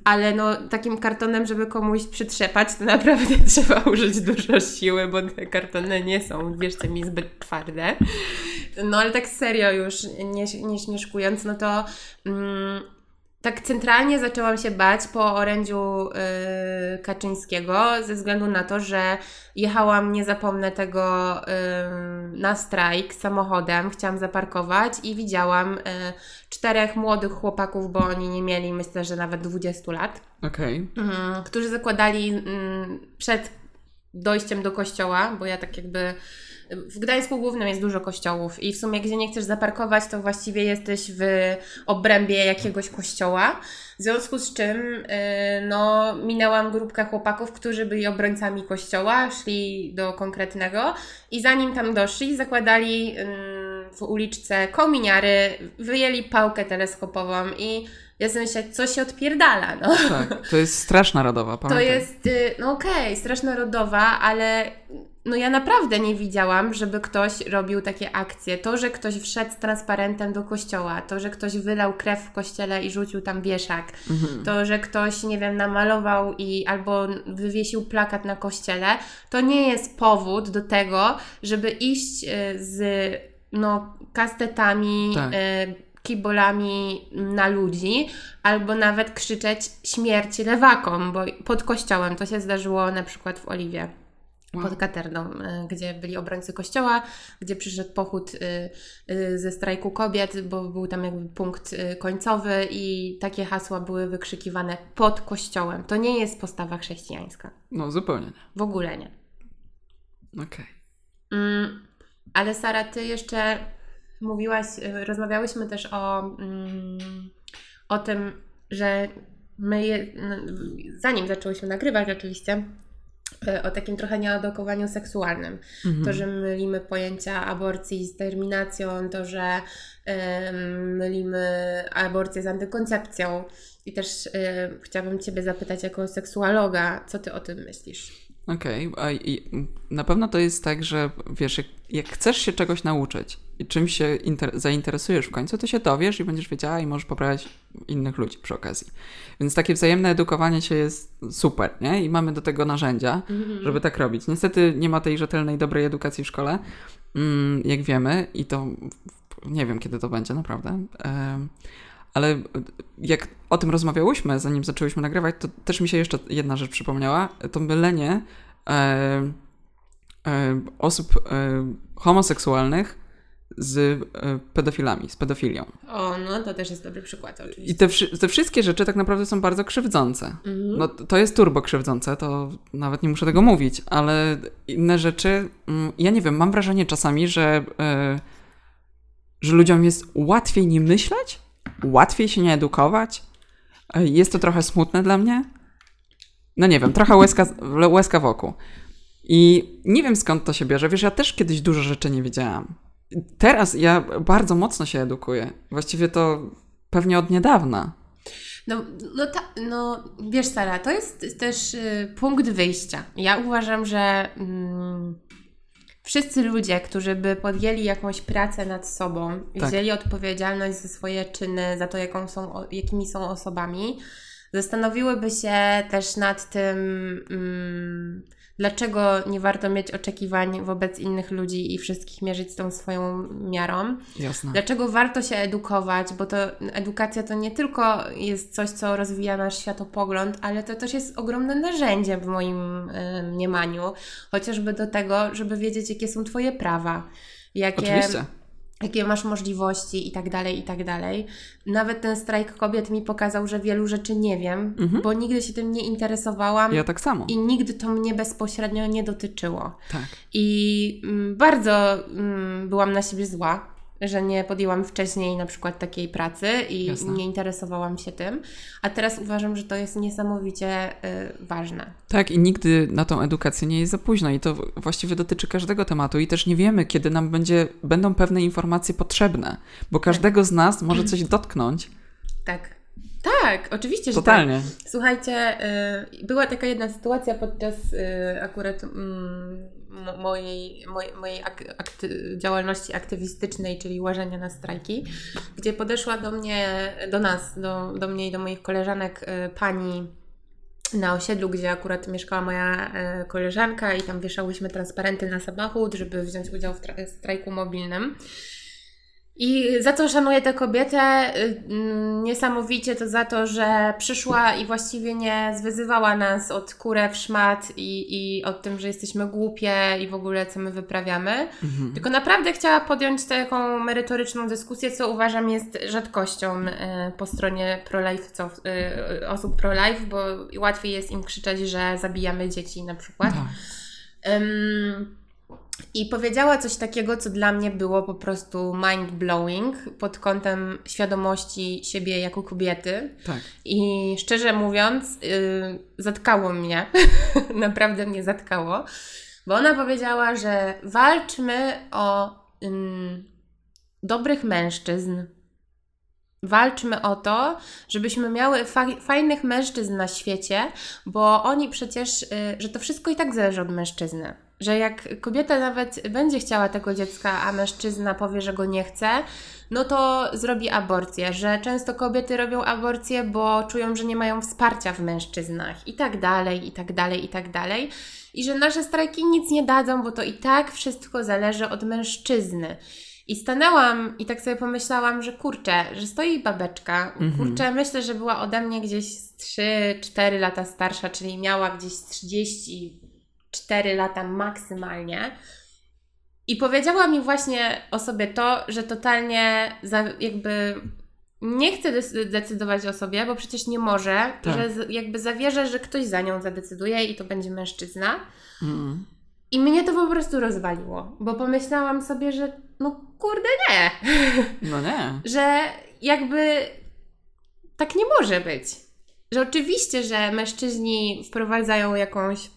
Ale no, takim kartonem, żeby komuś przytrzepać, to naprawdę trzeba użyć dużo siły, bo te kartony nie są, wierzcie mi, zbyt twarde. No ale tak serio już, nie, nie śmieszkując, no to mm, tak centralnie zaczęłam się bać po orędziu y, Kaczyńskiego ze względu na to, że jechałam, nie zapomnę tego, y, na strajk samochodem, chciałam zaparkować i widziałam y, czterech młodych chłopaków, bo oni nie mieli myślę, że nawet 20 lat, Okej. mm, którzy zakładali mm, przed dojściem do kościoła, bo ja tak jakby w Gdańsku Głównym jest dużo kościołów i w sumie gdzie nie chcesz zaparkować, to właściwie jesteś w obrębie jakiegoś kościoła. W związku z czym y, no, minęłam grupkę chłopaków, którzy byli obrońcami kościoła, szli do konkretnego i zanim tam doszli, zakładali ym, w uliczce kominiary, wyjęli pałkę teleskopową i ja sobie myślę, co się odpierdala, no. Tak, to jest straż narodowa, To pamiętaj. jest, y, no okej, straż narodowa, ale no ja naprawdę nie widziałam, żeby ktoś robił takie akcje. To, że ktoś wszedł z transparentem do kościoła, to, że ktoś wylał krew w kościele i rzucił tam wieszak, to, że ktoś, nie wiem, namalował i albo wywiesił plakat na kościele, to nie jest powód do tego, żeby iść y, z no, kastetami, Tak. y, kibolami na ludzi, albo nawet krzyczeć śmierć lewakom, bo pod kościołem to się zdarzyło na przykład w Oliwie. Pod Katerną, y, gdzie byli obrońcy kościoła, gdzie przyszedł pochód y, y, ze strajku kobiet, bo był tam jakby punkt końcowy i takie hasła były wykrzykiwane pod kościołem. To nie jest postawa chrześcijańska. No zupełnie nie. W ogóle nie. Okej. Mm, ale Sara, ty jeszcze mówiłaś, rozmawiałyśmy też o, mm, o tym, że my, je, n- zanim zaczęłyśmy nagrywać oczywiście, o takim trochę nieodokowaniu seksualnym. Mhm. To, że mylimy pojęcia aborcji z terminacją, to, że mylimy aborcję z antykoncepcją. I też y, chciałabym Ciebie zapytać jako seksuologa, co Ty o tym myślisz? Okej, a i na pewno to jest tak, że wiesz, jak, jak chcesz się czegoś nauczyć czymś się inter- zainteresujesz w końcu, to się dowiesz i będziesz wiedziała i możesz poprawiać innych ludzi przy okazji. Więc takie wzajemne edukowanie się jest super, nie? I mamy do tego narzędzia, żeby tak robić. Niestety nie ma tej rzetelnej, dobrej edukacji w szkole, mm, jak wiemy, i to nie wiem, kiedy to będzie, naprawdę. Ale jak o tym rozmawiałyśmy, zanim zaczęłyśmy nagrywać, to też mi się jeszcze jedna rzecz przypomniała. To mylenie osób homoseksualnych z e, pedofilami, z pedofilią. O, no to też jest dobry przykład oczywiście. I te, te wszystkie rzeczy tak naprawdę są bardzo krzywdzące. Mhm. No to jest turbo krzywdzące, to nawet nie muszę tego mówić, ale inne rzeczy, mm, ja nie wiem, mam wrażenie czasami, że, e, że ludziom jest łatwiej nie myśleć, łatwiej się nie edukować. E, Jest to trochę smutne dla mnie. No nie wiem, trochę łezka, łezka wokół. I nie wiem skąd to się bierze. Wiesz, ja też kiedyś dużo rzeczy nie wiedziałam. Teraz ja bardzo mocno się edukuję. Właściwie to pewnie od niedawna. No, no, ta, no wiesz Sara, to jest też y, punkt wyjścia. Ja uważam, że mm, wszyscy ludzie, którzy by podjęli jakąś pracę nad sobą, Tak. wzięli odpowiedzialność za swoje czyny, za to, jaką są, jakimi są osobami, zastanowiłyby się też nad tym, mm, dlaczego nie warto mieć oczekiwań wobec innych ludzi i wszystkich mierzyć z tą swoją miarą. Jasne. Dlaczego warto się edukować? Bo to edukacja to nie tylko jest coś, co rozwija nasz światopogląd, ale to też jest ogromne narzędzie w moim y, mniemaniu, chociażby do tego, żeby wiedzieć, jakie są Twoje prawa, jakie, Oczywiście. Jakie masz możliwości i tak dalej, i tak dalej. Nawet ten strajk kobiet mi pokazał, że wielu rzeczy nie wiem, Mhm. bo nigdy się tym nie interesowałam Ja tak samo. i nigdy to mnie bezpośrednio nie dotyczyło. Tak. I mm, bardzo mm, byłam na siebie zła, że nie podjęłam wcześniej na przykład takiej pracy i Jasne. nie interesowałam się tym. A teraz uważam, że to jest niesamowicie y, ważne. Tak, i nigdy na tą edukację nie jest za późno i to właściwie dotyczy każdego tematu i też nie wiemy, kiedy nam będzie, będą pewne informacje potrzebne, bo każdego z nas może coś dotknąć. Tak. Tak, oczywiście, że tak. Totalnie. Słuchajcie, y, była taka jedna sytuacja podczas y, akurat mm, mojej, mojej, mojej ak- akty- działalności aktywistycznej, czyli łażenia na strajki, gdzie podeszła do mnie, do nas, do, do mnie i do moich koleżanek y, pani na osiedlu, gdzie akurat mieszkała moja e, koleżanka i tam wieszałyśmy transparenty na samochód, żeby wziąć udział w tra- strajku mobilnym. I za co szanuję tę kobietę? y, mm, Niesamowicie to za to, że przyszła i właściwie nie zwyzywała nas od kurew, szmat i, i od tym, że jesteśmy głupie i w ogóle co my wyprawiamy. Mhm. Tylko naprawdę chciała podjąć taką merytoryczną dyskusję, co uważam jest rzadkością e, po stronie pro-life, e, osób pro-life, bo łatwiej jest im krzyczeć, że zabijamy dzieci na przykład. Ym, I powiedziała coś takiego, co dla mnie było po prostu mind-blowing pod kątem świadomości siebie jako kobiety. Tak. I szczerze mówiąc, yy, zatkało mnie. Naprawdę mnie zatkało. Bo ona powiedziała, że walczmy o ym, dobrych mężczyzn. Walczmy o to, żebyśmy miały fa- fajnych mężczyzn na świecie, bo oni przecież, y, że to wszystko i tak zależy od mężczyzny że jak kobieta nawet będzie chciała tego dziecka, a mężczyzna powie, że go nie chce, no to zrobi aborcję, że często kobiety robią aborcję, bo czują, że nie mają wsparcia w mężczyznach i tak dalej, i tak dalej, i tak dalej. I że nasze strajki nic nie dadzą, bo to i tak wszystko zależy od mężczyzny. I stanęłam i tak sobie pomyślałam, że kurczę, że stoi babeczka. Mhm. Kurczę, myślę, że była ode mnie gdzieś 3-4 lata starsza, czyli miała gdzieś 30 4 lata maksymalnie. I powiedziała mi właśnie o sobie to, że totalnie jakby nie chce decydować o sobie, bo przecież nie może, tak. że jakby zawierza, że ktoś za nią zadecyduje i to będzie mężczyzna. Mm. I mnie to po prostu rozwaliło, bo pomyślałam sobie, że no kurde nie. No nie. że jakby tak nie może być. Że oczywiście, że mężczyźni wprowadzają jakąś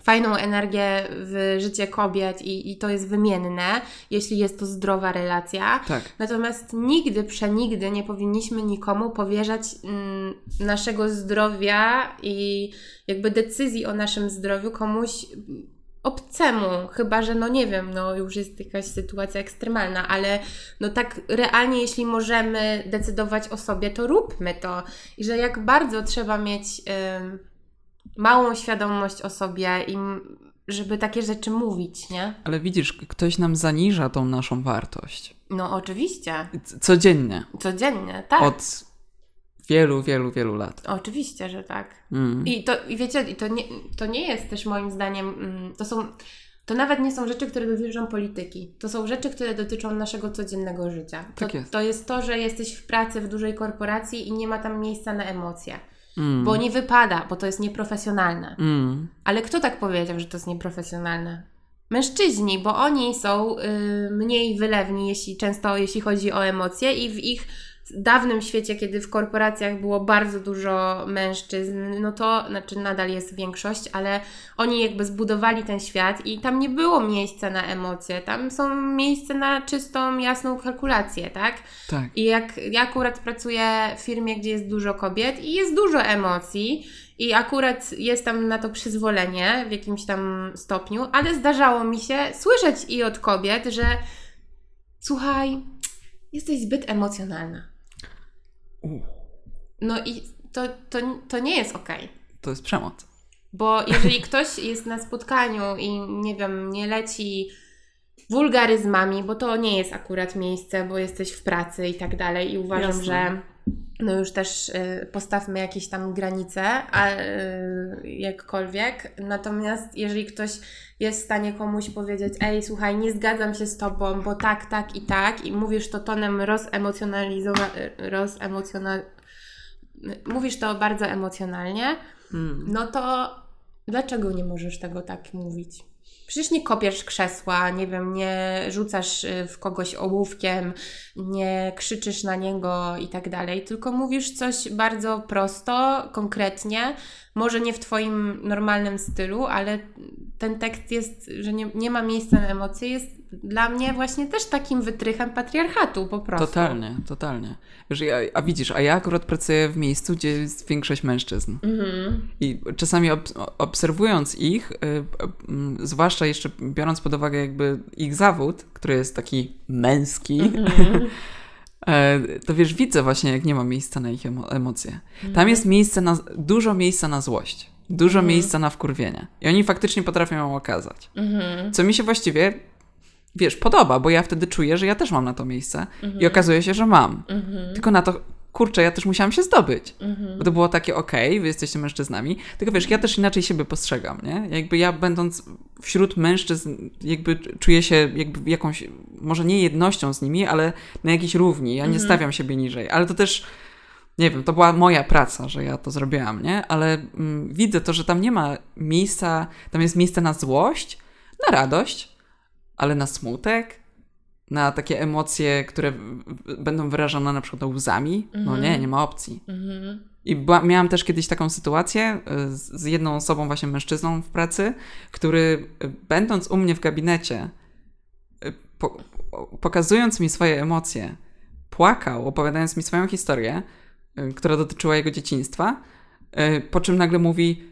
fajną energię w życie kobiet i, i to jest wymienne, jeśli jest to zdrowa relacja. Tak. Natomiast nigdy, przenigdy nie powinniśmy nikomu powierzać mm, naszego zdrowia i jakby decyzji o naszym zdrowiu komuś mm, obcemu, chyba że no nie wiem, no już jest jakaś sytuacja ekstremalna, ale no tak realnie, jeśli możemy decydować o sobie, to róbmy to. I że jak bardzo trzeba mieć ym, małą świadomość o sobie i żeby takie rzeczy mówić, nie? Ale widzisz, ktoś nam zaniża tą naszą wartość. No oczywiście, C- Codziennie. codziennie, tak. Od wielu, wielu, wielu lat. Oczywiście, że tak. Mm. I to, i wiecie, i to nie, to nie jest też moim zdaniem, mm, to są, to nawet nie są rzeczy, które dotyczą polityki. To są rzeczy, które dotyczą naszego codziennego życia. To, Tak jest. to jest to, że jesteś w pracy w dużej korporacji i nie ma tam miejsca na emocje. Mm. Bo nie wypada, bo to jest nieprofesjonalne. Mm. Ale kto tak powiedział, że to jest nieprofesjonalne? Mężczyźni, bo oni są y, mniej wylewni, jeśli, często jeśli chodzi o emocje i w ich dawnym świecie, kiedy w korporacjach było bardzo dużo mężczyzn, no to, znaczy nadal jest większość, ale oni jakby zbudowali ten świat i tam nie było miejsca na emocje, tam są miejsce na czystą, jasną kalkulację, tak? Tak. I jak ja akurat pracuję w firmie, gdzie jest dużo kobiet i jest dużo emocji, i akurat jest tam na to przyzwolenie w jakimś tam stopniu, ale zdarzało mi się słyszeć i od kobiet, że słuchaj, jesteś zbyt emocjonalna. No i to, to, to nie jest okej. to jest przemoc. Bo jeżeli ktoś jest na spotkaniu i nie wiem, nie leci wulgaryzmami, bo to nie jest akurat miejsce, bo jesteś w pracy i tak dalej i uważam, Jasne. że no już też y, postawmy jakieś tam granice, a y, jakkolwiek. Natomiast jeżeli ktoś jest w stanie komuś powiedzieć, ej, słuchaj, nie zgadzam się z tobą, bo tak, tak i tak, i mówisz to tonem rozemocjonalizowanym, rozemocjonal... mówisz to bardzo emocjonalnie, Mm. no to dlaczego nie możesz tego tak mówić? Przecież nie kopiesz krzesła, nie wiem, nie rzucasz y, w kogoś ołówkiem, nie krzyczysz na niego i tak dalej, tylko mówisz coś bardzo prosto, konkretnie, może nie w Twoim normalnym stylu, ale ten tekst jest, że nie, nie ma miejsca na emocje, jest dla mnie właśnie też takim wytrychem patriarchatu po prostu. Totalnie, totalnie. Wiesz, ja, a widzisz, a ja akurat pracuję w miejscu, gdzie jest większość mężczyzn. Mhm. I czasami ob obserwując ich, y, y, zwłaszcza jeszcze biorąc pod uwagę jakby ich zawód, który jest taki męski, Mhm. e, to wiesz, widzę właśnie, jak nie ma miejsca na ich emo emocje. Mhm. Tam jest miejsce na, dużo miejsca na złość, dużo Mhm. miejsca na wkurwienie. I oni faktycznie potrafią ją okazać. Mhm. Co mi się właściwie, wiesz, podoba, bo ja wtedy czuję, że ja też mam na to miejsce Mhm. i okazuje się, że mam. Mhm. Tylko na to, kurczę, ja też musiałam się zdobyć. Mhm. Bo to było takie, okej, wy jesteście mężczyznami, tylko wiesz, ja też inaczej siebie postrzegam, nie? Jakby ja będąc wśród mężczyzn, jakby czuję się jakby jakąś, może nie jednością z nimi, ale na jakiejś równi. Ja nie Mhm. stawiam siebie niżej, ale to też, nie wiem, to była moja praca, że ja to zrobiłam, nie? Ale mm, widzę to, że tam nie ma miejsca, tam jest miejsce na złość, na radość, ale na smutek, na takie emocje, które będą wyrażone na przykład łzami. No Mhm. nie, nie ma opcji. Mhm. I była, miałam też kiedyś taką sytuację y, z, z jedną osobą, właśnie mężczyzną w pracy, który y, będąc u mnie w gabinecie, y, po, pokazując mi swoje emocje, płakał, opowiadając mi swoją historię, która dotyczyła jego dzieciństwa, po czym nagle mówi: e,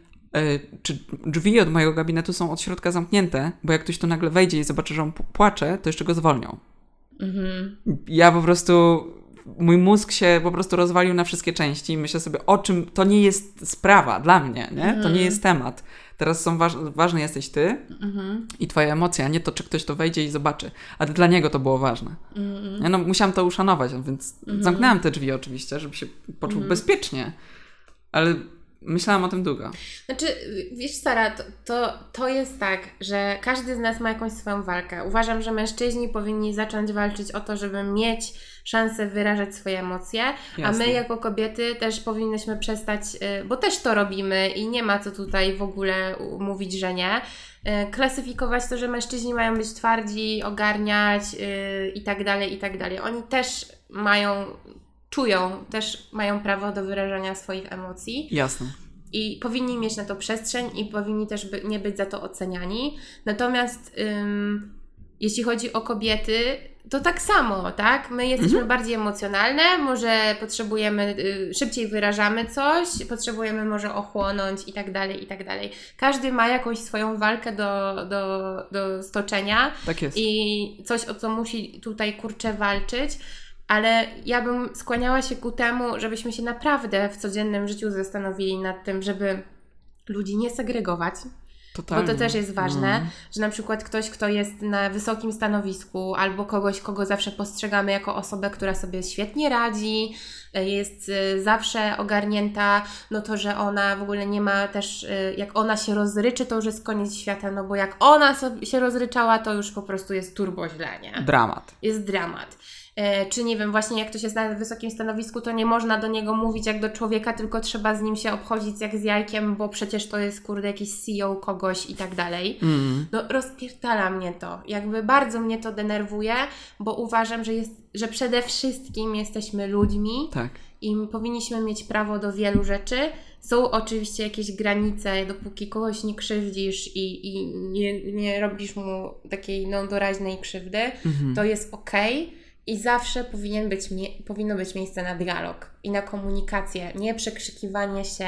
czy drzwi od mojego gabinetu są od środka zamknięte, bo jak ktoś tu nagle wejdzie i zobaczy, że on płacze, to jeszcze go zwolnią. Mhm. Ja po prostu, mój mózg się po prostu rozwalił na wszystkie części i myślę sobie, o czym, to nie jest sprawa dla mnie, nie? To nie jest temat. Teraz są waż, ważny jesteś ty Mhm. i twoja emocja, a nie to, czy ktoś to wejdzie i zobaczy. A dla niego to było ważne. Mhm. Ja no, musiałam to uszanować, no więc zamknęłam te drzwi oczywiście, żeby się poczuł Mhm. bezpiecznie. Ale myślałam o tym długo. Znaczy, wiesz, Sara, to, to, to jest tak, że każdy z nas ma jakąś swoją walkę. Uważam, że mężczyźni powinni zacząć walczyć o to, żeby mieć szansę wyrażać swoje emocje, a Jasne. my jako kobiety też powinnyśmy przestać, y, bo też to robimy i nie ma co tutaj w ogóle mówić, że nie, y, klasyfikować to, że mężczyźni mają być twardzi, ogarniać y, i tak dalej, i tak dalej. Oni też mają, czują, też mają prawo do wyrażania swoich emocji. Jasne. I powinni mieć na to przestrzeń i powinni też by, nie być za to oceniani. Natomiast ym, jeśli chodzi o kobiety, to tak samo, tak? My jesteśmy bardziej emocjonalne, może potrzebujemy, y, szybciej wyrażamy coś, potrzebujemy może ochłonąć i tak dalej, i tak dalej. Każdy ma jakąś swoją walkę do, do, do stoczenia Tak jest. i coś, o co musi tutaj kurczę walczyć. Ale ja bym skłaniała się ku temu, żebyśmy się naprawdę w codziennym życiu zastanowili nad tym, żeby ludzi nie segregować, Totalnie. bo to też jest ważne, Mm. że na przykład ktoś, kto jest na wysokim stanowisku, albo kogoś, kogo zawsze postrzegamy jako osobę, która sobie świetnie radzi, jest e, zawsze ogarnięta, no to, że ona w ogóle nie ma też, e, jak ona się rozryczy, to już jest koniec świata, no bo jak ona się rozryczała, to już po prostu jest turbo źle, nie? Dramat. jest dramat. E, czy nie wiem, właśnie jak ktoś jest na wysokim stanowisku, to nie można do niego mówić jak do człowieka, tylko trzeba z nim się obchodzić jak z jajkiem, bo przecież to jest kurde jakiś CEO kogoś i tak dalej. Mm. No rozpierdala mnie to. Jakby bardzo mnie to denerwuje, bo uważam, że, jest, że przede wszystkim jesteśmy ludźmi Tak. i powinniśmy mieć prawo do wielu rzeczy. Są oczywiście jakieś granice, dopóki kogoś nie krzywdzisz i, i nie, nie robisz mu takiej no, doraźnej krzywdy, Mhm. to jest okej. I zawsze powinien być, powinno być miejsce na dialog i na komunikację, nie przekrzykiwanie się,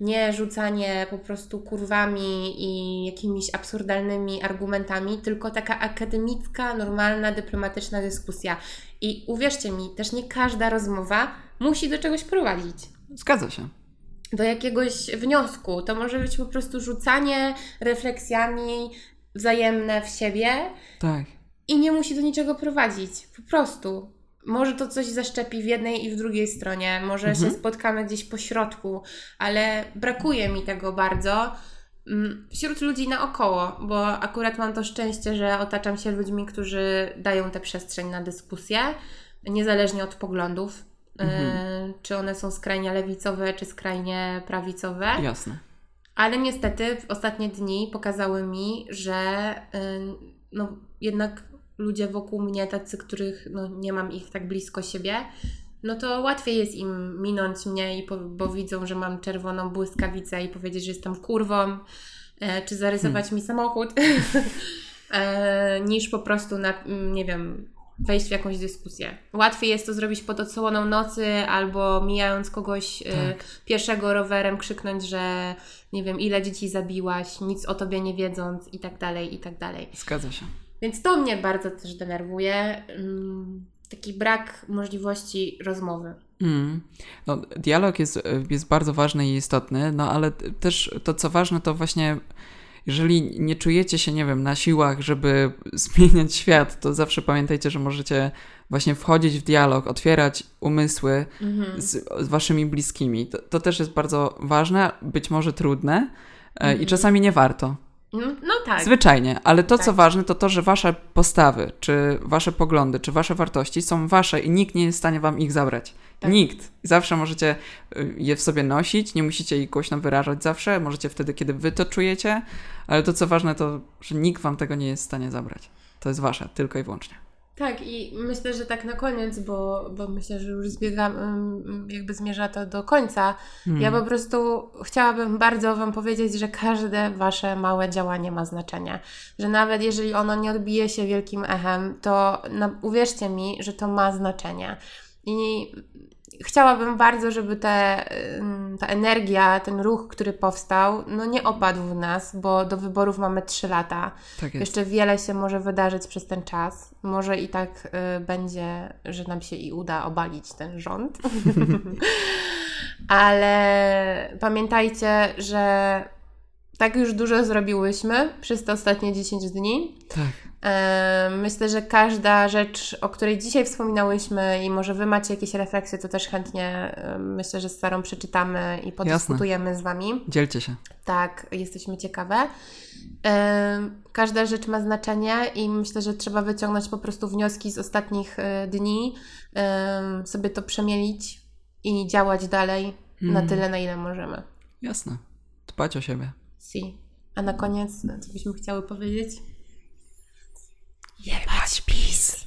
nie rzucanie po prostu kurwami i jakimiś absurdalnymi argumentami, tylko taka akademicka, normalna, dyplomatyczna dyskusja. I uwierzcie mi, też nie każda rozmowa musi do czegoś prowadzić. Zgadza się. Do jakiegoś wniosku. To może być po prostu rzucanie refleksjami wzajemne w siebie, Tak. I nie musi do niczego prowadzić. Po prostu. Może to coś zaszczepi w jednej i w drugiej stronie, może Mhm. się spotkamy gdzieś po środku, ale brakuje mi tego bardzo mm, wśród ludzi naokoło, bo akurat mam to szczęście, że otaczam się ludźmi, którzy dają tę przestrzeń na dyskusję, niezależnie od poglądów. Mhm. y, Czy one są skrajnie lewicowe, czy skrajnie prawicowe. Jasne. Ale niestety w ostatnie dni pokazały mi, że y, no, jednak ludzie wokół mnie, tacy, których no, nie mam ich tak blisko siebie, no to łatwiej jest im minąć mnie, i po, bo widzą, że mam czerwoną błyskawicę i powiedzieć, że jestem kurwą, e, czy zarysować mi samochód, e, niż po prostu na, nie wiem, wejść w jakąś dyskusję. Łatwiej jest to zrobić pod odsłoną nocy albo mijając kogoś e, Tak. pieszego rowerem, krzyknąć, że nie wiem, ile dzieci zabiłaś, nic o tobie nie wiedząc i tak dalej, i tak dalej. Zgadza się. Więc to mnie bardzo też denerwuje. mm, Taki brak możliwości rozmowy. Mm. No, dialog jest, jest bardzo ważny i istotny, no ale też to, co ważne, to właśnie jeżeli nie czujecie się, nie wiem, na siłach, żeby zmieniać świat, to zawsze pamiętajcie, że możecie właśnie wchodzić w dialog, otwierać umysły Mhm. z, z waszymi bliskimi. To, to też jest bardzo ważne, być może trudne e, i Mhm. czasami nie warto. Mm, No tak. Zwyczajnie, ale to, co Tak. ważne, to to, że wasze postawy, czy wasze poglądy, czy wasze wartości są wasze i nikt nie jest w stanie wam ich zabrać. Tak. Nikt. Zawsze możecie y, je w sobie nosić, nie musicie ich głośno wyrażać zawsze, możecie wtedy, kiedy wy to czujecie, ale to, co ważne, to, że nikt wam tego nie jest w stanie zabrać. To jest wasze, tylko i wyłącznie. Tak, i myślę, że tak na koniec, bo, bo myślę, że już zbiegam, jakby zmierza to do końca. Hmm. Ja po prostu chciałabym bardzo Wam powiedzieć, że każde Wasze małe działanie ma znaczenie. Że nawet jeżeli ono nie odbije się wielkim echem, to na, uwierzcie mi, że to ma znaczenie. I chciałabym bardzo, żeby te, ta energia, ten ruch, który powstał, no nie opadł w nas, bo do wyborów mamy 3 lata. Tak. Jeszcze wiele się może wydarzyć przez ten czas. Może i tak y, będzie, że nam się i uda obalić ten rząd. Ale pamiętajcie, że tak już dużo zrobiłyśmy przez te ostatnie 10 dni. Tak. Myślę, że każda rzecz, o której dzisiaj wspominałyśmy i może Wy macie jakieś refleksje, to też chętnie myślę, że z Sarą przeczytamy i podyskutujemy z Wami. Dzielcie się. Tak, jesteśmy ciekawe. Każda rzecz ma znaczenie i myślę, że trzeba wyciągnąć po prostu wnioski z ostatnich e, dni, sobie to przemielić i działać dalej na Mm. tyle, na ile możemy. Jasne. Dbać o siebie. Si. A na koniec, co byśmy chciały powiedzieć? Yeah, watch peace. peace.